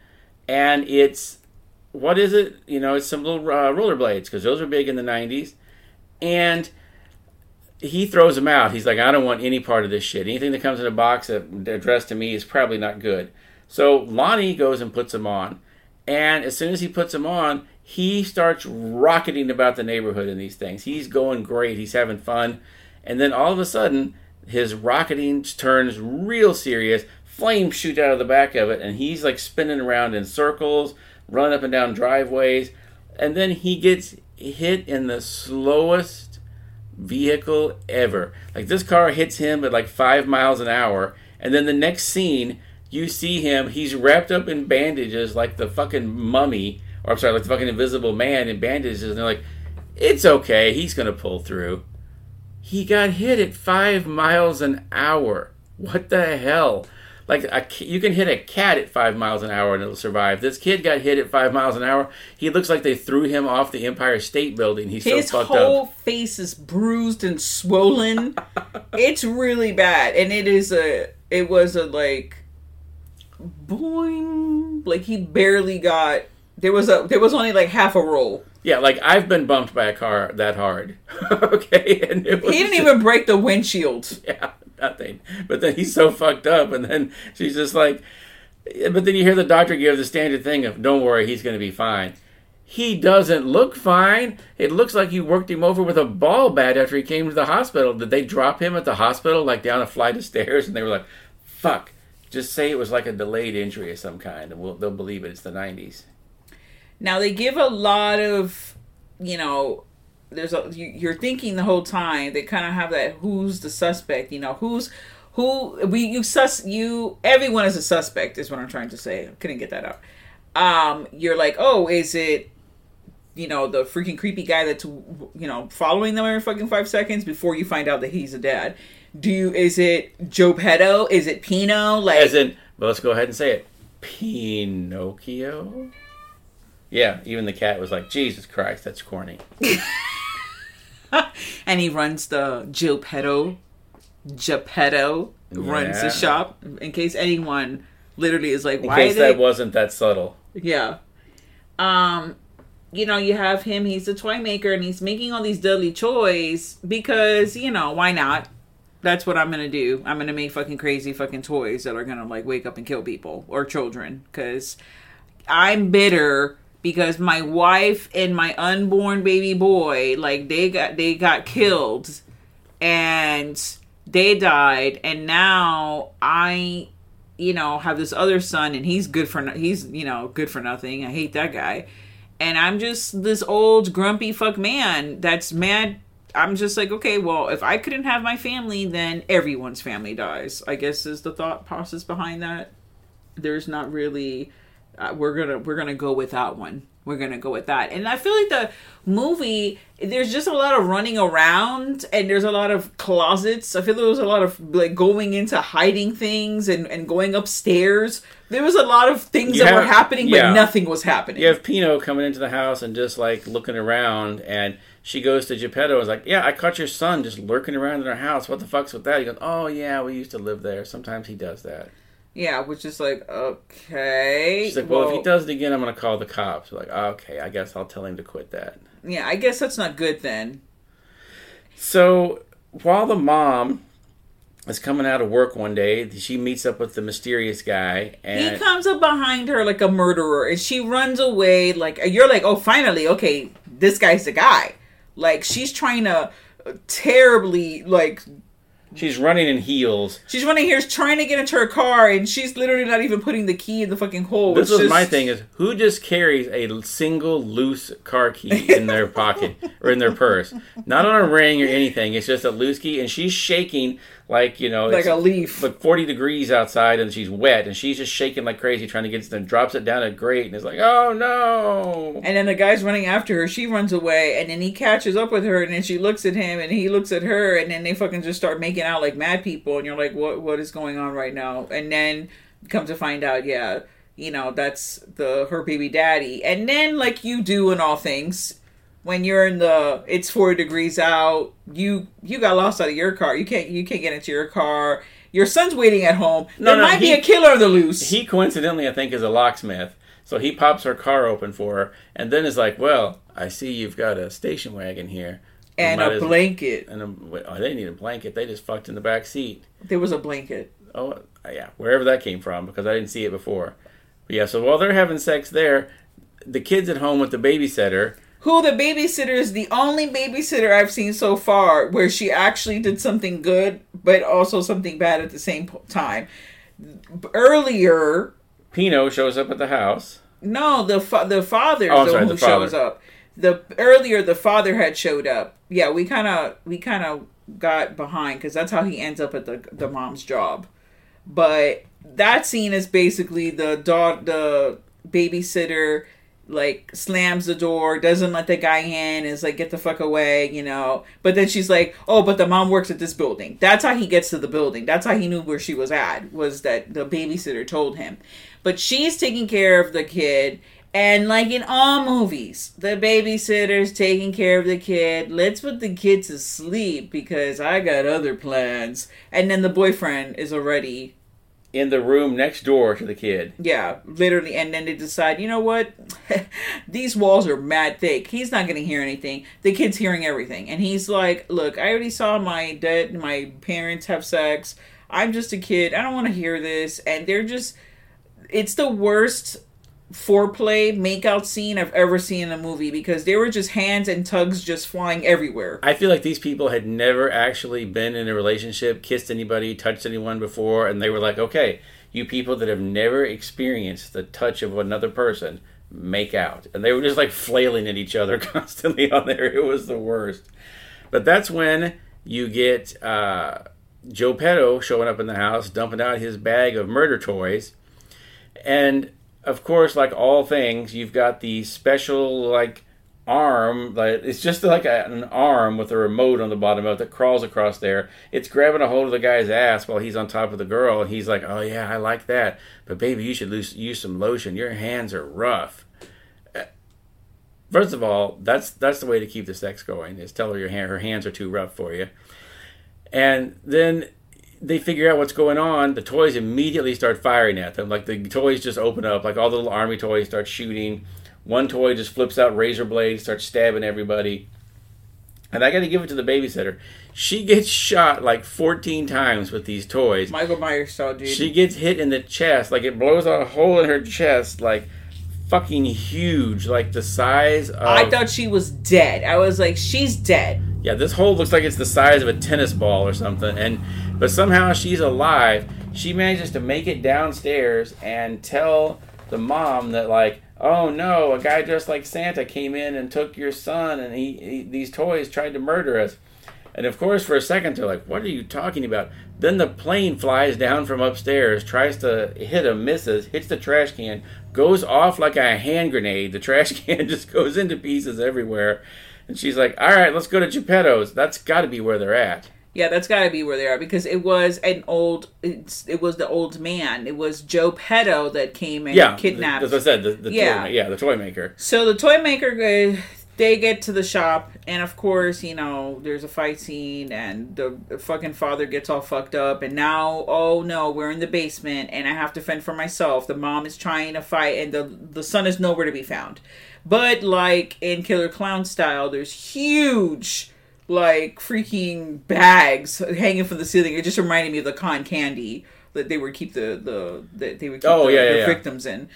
and it's what is it? You know, it's some little uh, rollerblades because those were big in the '90s, and he throws them out. He's like, I don't want any part of this shit. Anything that comes in a box addressed to me is probably not good. So Lonnie goes and puts them on. And as soon as he puts them on, he starts rocketing about the neighborhood in these things. He's going great. He's having fun. And then all of a sudden, his rocketing turns real serious. Flames shoot out of the back of it. And he's like spinning around in circles, running up and down driveways. And then he gets hit in the slowest vehicle ever. Like this car hits him at like five miles an hour, and then the next scene, you see him. He's wrapped up in bandages like the fucking mummy, or I'm sorry, like the fucking invisible man in bandages. And they're like, "It's okay. He's gonna pull through." He got hit at five miles an hour. What the hell? Like a, you can hit a cat at five miles an hour and it'll survive. This kid got hit at five miles an hour. He looks like they threw him off the Empire State Building. He's His so fucked up. His whole face is bruised and swollen. *laughs* it's really bad, and it is a. It was a like, boing. Like he barely got. There was a. There was only like half a roll. Yeah, like I've been bumped by a car that hard. *laughs* okay, and it was He didn't even break the windshield. *laughs* yeah, nothing. But then he's so fucked up, and then she's just like, but then you hear the doctor give the standard thing of, "Don't worry, he's going to be fine." He doesn't look fine. It looks like you worked him over with a ball bat after he came to the hospital. Did they drop him at the hospital, like down a flight of stairs? And they were like, "Fuck." Just say it was like a delayed injury of some kind, and we'll, they'll believe it. It's the '90s. Now they give a lot of, you know, there's a you, you're thinking the whole time. They kind of have that who's the suspect, you know, who's who we you sus you everyone is a suspect is what I'm trying to say. Couldn't get that out. Um, you're like, oh, is it, you know, the freaking creepy guy that's you know following them every fucking five seconds before you find out that he's a dad? Do you is it Joe Petto? Is it Pino? Like As in, well, let's go ahead and say it. Pinocchio. Yeah, even the cat was like, "Jesus Christ, that's corny." *laughs* and he runs the Geppetto. Geppetto runs Yeah. the shop. In case anyone literally is like, In why case are they? that wasn't that subtle. yeah. Um, you know, you have him. He's a toy maker, and he's making all these deadly toys because you know why not? That's what I'm gonna do. I'm gonna make fucking crazy fucking toys that are gonna like wake up and kill people or children because I'm bitter because my wife and my unborn baby boy like they got they got killed and they died and now I you know have this other son and he's good for no- he's you know good for nothing. I hate that guy. And I'm just this old grumpy fuck man that's mad I'm just like, okay, well, if I couldn't have my family, then everyone's family dies. I guess is the thought process behind that. There's not really uh, we're gonna we're gonna go with that one we're gonna go with that and i feel like the movie there's just a lot of running around and there's a lot of closets i feel there was a lot of like going into hiding things and, and going upstairs there was a lot of things You that were happening yeah. but nothing was happening You have Pino coming into the house and just like looking around, and she goes to Geppetto and is like, "Yeah, I caught your son just lurking around in our house. What the fuck's with that?" He goes, "Oh yeah, we used to live there. Sometimes he does that." yeah which is like okay She's like, "Well, if he does it again, I'm gonna call the cops." We're like, "Okay, I guess I'll tell him to quit that." yeah i guess that's not good then So while the mom is coming out of work one day, she meets up with the mysterious guy, and he comes up behind her like a murderer and she runs away like you're like oh finally okay this guy's the guy like she's trying to terribly like she's running in heels. she's running here trying to get into her car and she's literally not even putting the key in the fucking hole This was just- my thing: is who just carries a single loose car key in their pocket *laughs* or in their purse, not on a ring or anything. It's just a loose key, and she's shaking like you know, Like a leaf. like forty degrees outside, and she's wet, and she's just shaking like crazy, trying to get it. Then drops it down a grate, and it's like, oh no! and then the guy's running after her she runs away and then he catches up with her and then she looks at him and he looks at her and then they fucking just start making out like mad people and you're like what what is going on right now and then come to find out yeah you know that's the her baby daddy and then like you do in all things when you're in the it's 40 degrees out you you got lost out of your car you can't you can't get into your car your son's waiting at home No, there no, might be a killer on the loose He coincidentally, I think, is a locksmith. So he pops her car open for her, and then is like, "Well, I see you've got a station wagon here, and a blanket And a, oh, they didn't need a blanket; they just fucked in the back seat. there was a blanket Oh, yeah, wherever that came from, because I didn't see it before. But yeah, so while they're having sex there, the kid's at home with the babysitter. Who the babysitter is the only babysitter I've seen so far where she actually did something good but also something bad at the same time. Earlier, Pino shows up at the house. no, the fa- the father Oh, sorry, who the father. shows up. The earlier the father had showed up. Yeah, we kind of we kind of got behind because that's how he ends up at the the mom's job. But that scene is basically the dog the babysitter like slams the door, doesn't let the guy in, is like, get the fuck away, you know. But then she's like, oh, but the mom works at this building. That's how he gets to the building. That's how he knew where she was at, was that the babysitter told him. But she's taking care of the kid. And like in all movies, the babysitter's taking care of the kid. Let's put the kid to sleep because I got other plans. And then the boyfriend is already in the room next door to the kid. Yeah, literally. And then they decide, you know what? *laughs* These walls are mad thick. He's not going to hear anything. The kid's hearing everything. And he's like, look, I already saw my dead, my parents have sex. I'm just a kid. I don't want to hear this. And they're just, it's the worst foreplay makeout scene I've ever seen in a movie because they were just hands and tugs just flying everywhere. I feel like these people had never actually been in a relationship, kissed anybody, touched anyone before, and they were like, okay, you people that have never experienced the touch of another person, make out. And they were just like flailing at each other *laughs* constantly on there. It was the worst. But that's when you get uh, Joe Petto showing up in the house, dumping out his bag of murder toys. And of course, like all things, you've got the special like arm. Like it's just like a, an arm with a remote on the bottom of it that crawls across there. It's grabbing a hold of the guy's ass while he's on top of the girl, and he's like, "Oh yeah, I like that, but baby, you should lose, use some lotion. Your hands are rough." Uh, First of all, that's that's the way to keep the sex going. Is tell her your hand, her hands are too rough for you, and then they figure out what's going on, the toys immediately start firing at them. Like the toys just open up, like all the little army toys start shooting. One toy just flips out razor blades, starts stabbing everybody. And I got to give it to the babysitter. She gets shot like 14 times with these toys. Michael Myers style, dude. She gets hit in the chest, like it blows out a hole in her chest, like fucking huge, like the size of. I thought she was dead. I was like, she's dead. Yeah, this hole looks like it's the size of a tennis ball or something, and but somehow she's alive. She manages to make it downstairs and tell the mom that like, oh no, a guy dressed like Santa came in and took your son, and he, he these toys tried to murder us. And of course, for a second, they're like, "What are you talking about?" Then the plane flies down from upstairs, tries to hit him, misses, hits the trash can, goes off like a hand grenade. The trash *laughs* can just goes into pieces everywhere. And she's like, "All right, let's go to Geppetto's. That's got to be where they're at." Yeah, that's got to be where they are because it was an old. It's, it was the old man. It was Joe Petto that came and yeah, kidnapped. As I said, the, the Yeah. toy, yeah, the toy maker. So the toy maker, they get to the shop, and of course, you know, there's a fight scene, and the fucking father gets all fucked up, and now, oh no, we're in the basement, and I have to fend for myself. The mom is trying to fight, and the the son is nowhere to be found. But like in Killer Clown style, there's huge. Like freaking bags hanging from the ceiling. It just reminded me of the con candy that they would keep the the that they would keep Oh, the, yeah, yeah, the yeah. victims in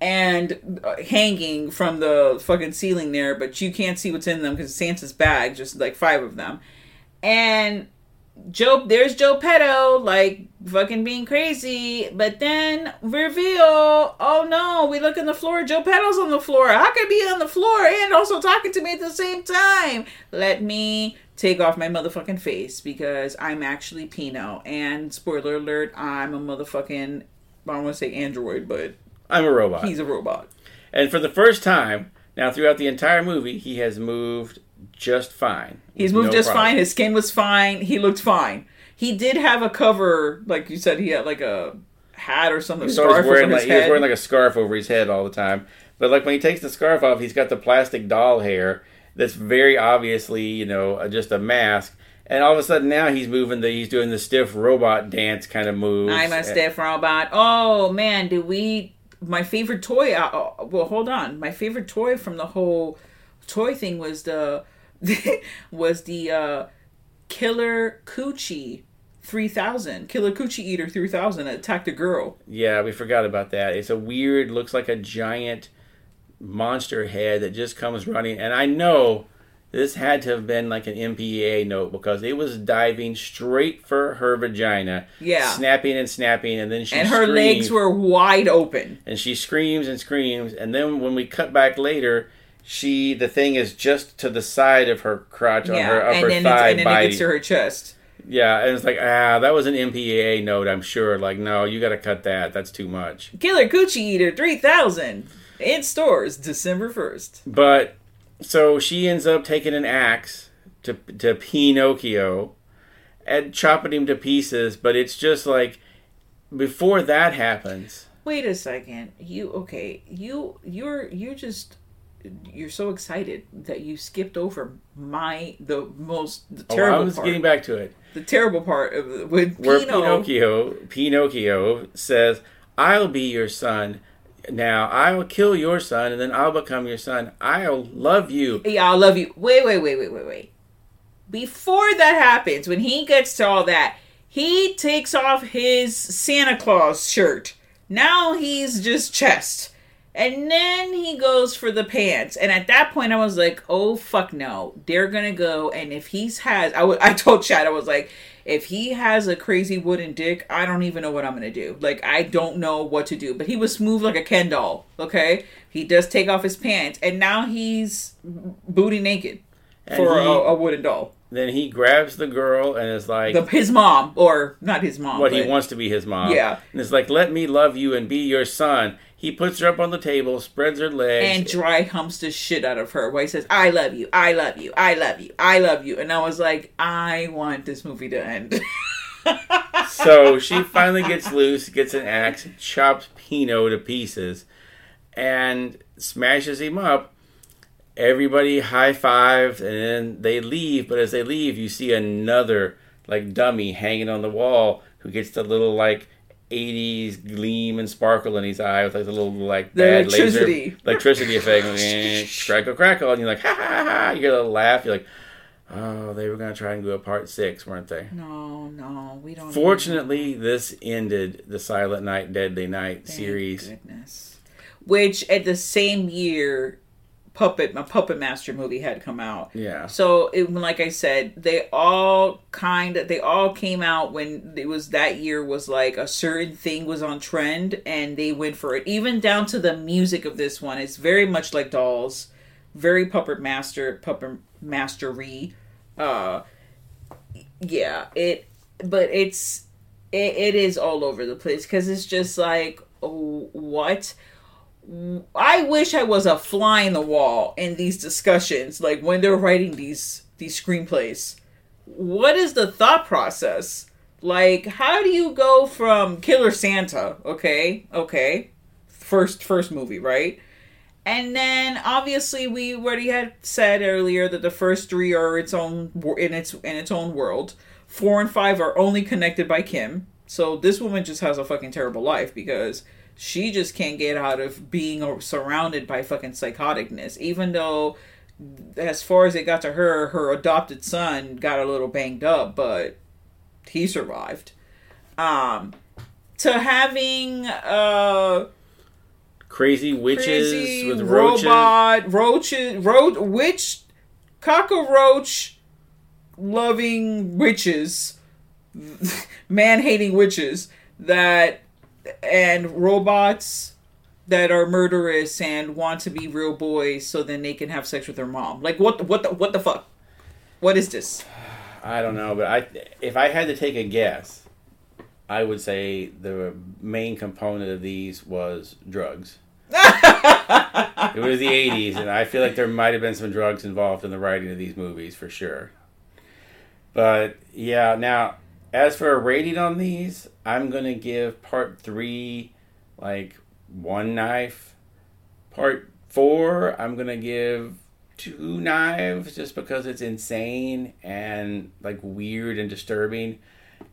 and uh, hanging from the fucking ceiling there, but you can't see what's in them because Santa's bag, just like five of them. And Joe, there's Joe Petto, like fucking being crazy, but then reveal, oh no, we look on the floor, Joe Petto's on the floor. How could be on the floor and also talking to me at the same time? Let me take off my motherfucking face because I'm actually Pino. And spoiler alert, I'm a motherfucking, I don't want to say android, but I'm a robot. He's a robot. And for the first time, now throughout the entire movie, he has moved just fine. He's moved No just problem. fine. His skin was fine. He looked fine. He did have a cover, like you said, he had like a hat or something. He was always wearing like he was wearing like a scarf over his head all the time. But like when he takes the scarf off, he's got the plastic doll hair that's very obviously you know just a mask. And all of a sudden now he's moving the he's doing the stiff robot dance kind of move. I'm a stiff robot. Oh man, do we? My favorite toy. Uh, uh, well, hold on. My favorite toy from the whole toy thing was the *laughs* was the uh, Killer Coochie three thousand. Killer Coochie Eater three thousand attacked a girl. Yeah, we forgot about that. It's a weird, looks like a giant monster head that just comes running. And I know this had to have been like an MPAA note because it was diving straight for her vagina. Yeah. Snapping and snapping, and then she and her screams. legs were wide open. and she screams and screams and then when we cut back later she the thing is just to the side of her crotch on her upper and then, thigh it's, and then it gets to her chest. yeah and it's like ah that was an mpaa note i'm sure like no you gotta cut that that's too much Killer Coochie Eater 3000 in stores December 1st. but so she ends up taking an axe to to pinocchio and chopping him to pieces but it's just like before that happens Wait a second. You okay, you you're you just you're so excited that you skipped over my the most the Oh, terrible I was part. getting back to it. the terrible part of with Where Pino. Pinocchio, Pinocchio says, "I'll be your son. Now I will kill your son, and then I'll become your son. I'll love you." Yeah, I'll love you. Wait, wait, wait, wait, wait, wait. Before that happens, when he gets to all that, he takes off his Santa Claus shirt. Now he's just chest. And then he goes for the pants. And at that point, I was like, oh, fuck no. They're going to go. And if he's has, I wa- I told Chad, I was like, if he has a crazy wooden dick, I don't even know what I'm to do. Like, I don't know what to do. But he was smooth like a Ken doll, okay? He does take off his pants. And now he's booty naked And for he- a, a wooden doll. Then he grabs the girl and is like, The, his mom, or not his mom. what he wants to be his mom. Yeah. And it's like, let me love you and be your son. He puts her up on the table, spreads her legs. and dry humps the shit out of her. Where he says, "I love you, I love you, I love you, I love you," and I was like, "I want this movie to end." *laughs* so she finally gets loose, gets an axe, chops Pino to pieces, and smashes him up. Everybody high fives, and then they leave. But as they leave, you see another like dummy hanging on the wall who gets the little like. 80s gleam and sparkle in his eye with like the little like The bad electricity. laser electricity effect Eh, crackle crackle and you're like ha ha ha you get a little laugh you're like oh they were gonna try and do a part six weren't they no, no, we don't. Fortunately, this ended the Silent Night, Deadly Night series. Goodness. Which at the same year, Puppet, my Puppet Master movie had come out. Yeah. So it, like I said, they all kind of they all came out when it was that year was like a certain thing was on trend and they went for it. Even down to the music of this one, it's very much like Dolls, very Puppet Master, Puppet Mastery. Uh, yeah, it, but it's it, it is all over the place because it's just like oh, what. I wish I was a fly in the wall in these discussions, like when they're writing these these screenplays. What is the thought process? Like, how do you go from Killer Santa, okay, okay, first first movie, right? And then obviously we already had said earlier that the first three are its own in its in its own world. Four and five are only connected by Kim. So this woman just has a fucking terrible life because she just can't get out of being surrounded by fucking psychoticness. Even though, as far as it got to her, her adopted son got a little banged up, but he survived. Um, to having uh Crazy witches crazy with roaches. robot roaches ro- witch cockroach loving witches *laughs* man hating witches that and robots that are murderous and want to be real boys so then they can have sex with their mom like what the, what the, what the fuck what is this *sighs* I don't know, but I if I had to take a guess, I would say the main component of these was drugs. *laughs* it was the 80s, and I feel like there might have been some drugs involved in the writing of these movies for sure. But yeah, now as for a rating on these, I'm gonna give part three like one knife. Part four, I'm gonna give two knives just because it's insane and like weird and disturbing.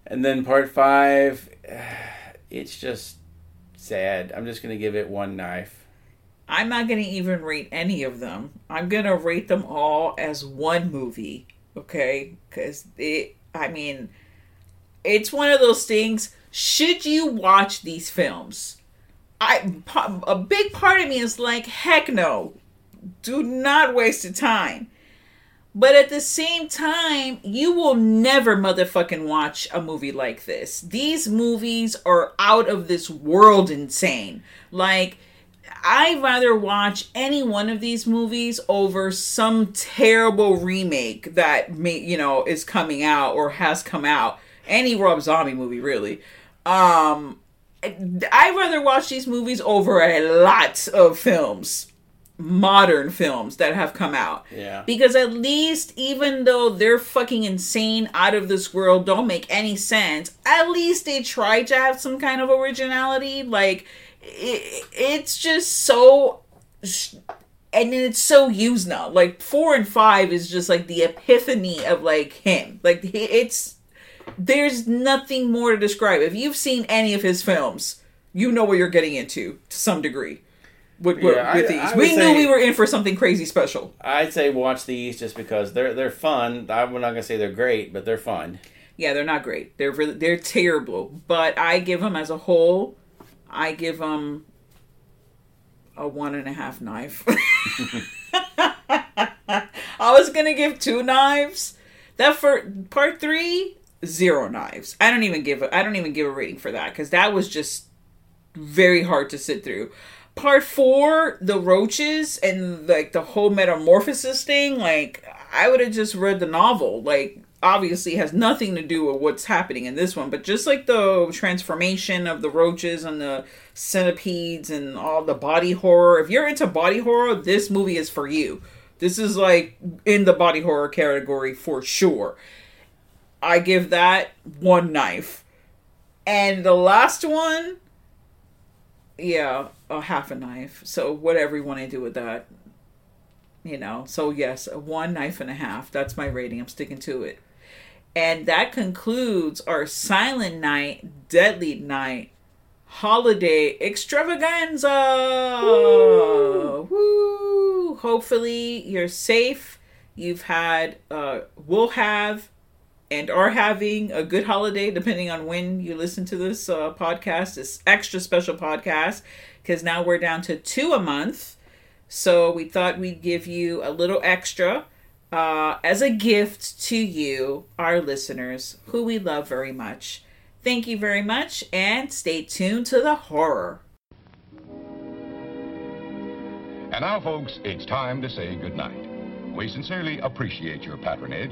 And then part five, *sighs* it's just sad. I'm just gonna give it one knife. i'm not gonna even rate any of them i'm gonna rate them all as one movie okay because it i mean it's one of those things should you watch these films? I a big part of me is like heck no. Do not waste your time. But at the same time you will never motherfucking watch a movie like this. These movies are out of this world insane. Like I'd rather watch any one of these movies over some terrible remake that may, you know is coming out or has come out. Any Rob Zombie movie, really. Um, I'd rather watch these movies over a lot of films, modern films that have come out. Yeah. Because at least, even though they're fucking insane, out of this world, don't make any sense, at least they try to have some kind of originality. Like, it, it's just so and then it's so used now. Like four and five is just like the epiphany of like him. Like it's there's nothing more to describe. If you've seen any of his films, you know what you're getting into to some degree. With, Yeah, with I- these, I we knew say- we were in for something crazy special. I'd say watch these just because they're they're fun. I'm not gonna say they're great, but they're fun. Yeah, they're not great. They're really they're terrible. But I give them as a whole, I give them a one and a half knife. *laughs* I was gonna give two knives. That for part three, zero knives. I don't even give a, I don't even give a rating for that because that was just very hard to sit through. Part four, the roaches and like the whole metamorphosis thing, like I would have just read the novel. Like obviously has nothing to do with what's happening in this one, but just like the transformation of the roaches and the centipedes and all the body horror. If you're into body horror, this movie is for you. This is like in the body horror category for sure. I give that one knife. And the last one, yeah, a half a knife. So whatever you want to do with that. You know, so yes, one knife and a half. That's my rating. I'm sticking to it. And that concludes our Silent Night, Deadly Night holiday extravaganza. Woo! Hopefully you're safe. You've had, uh, will have, and are having a good holiday, depending on when you listen to this uh, podcast, this extra special podcast, because now we're down to two a month. So we thought we'd give you a little extra uh, as a gift to you, our listeners, who we love very much. Thank you very much, and stay tuned to the horror. And now, folks, it's time to say goodnight. We sincerely appreciate your patronage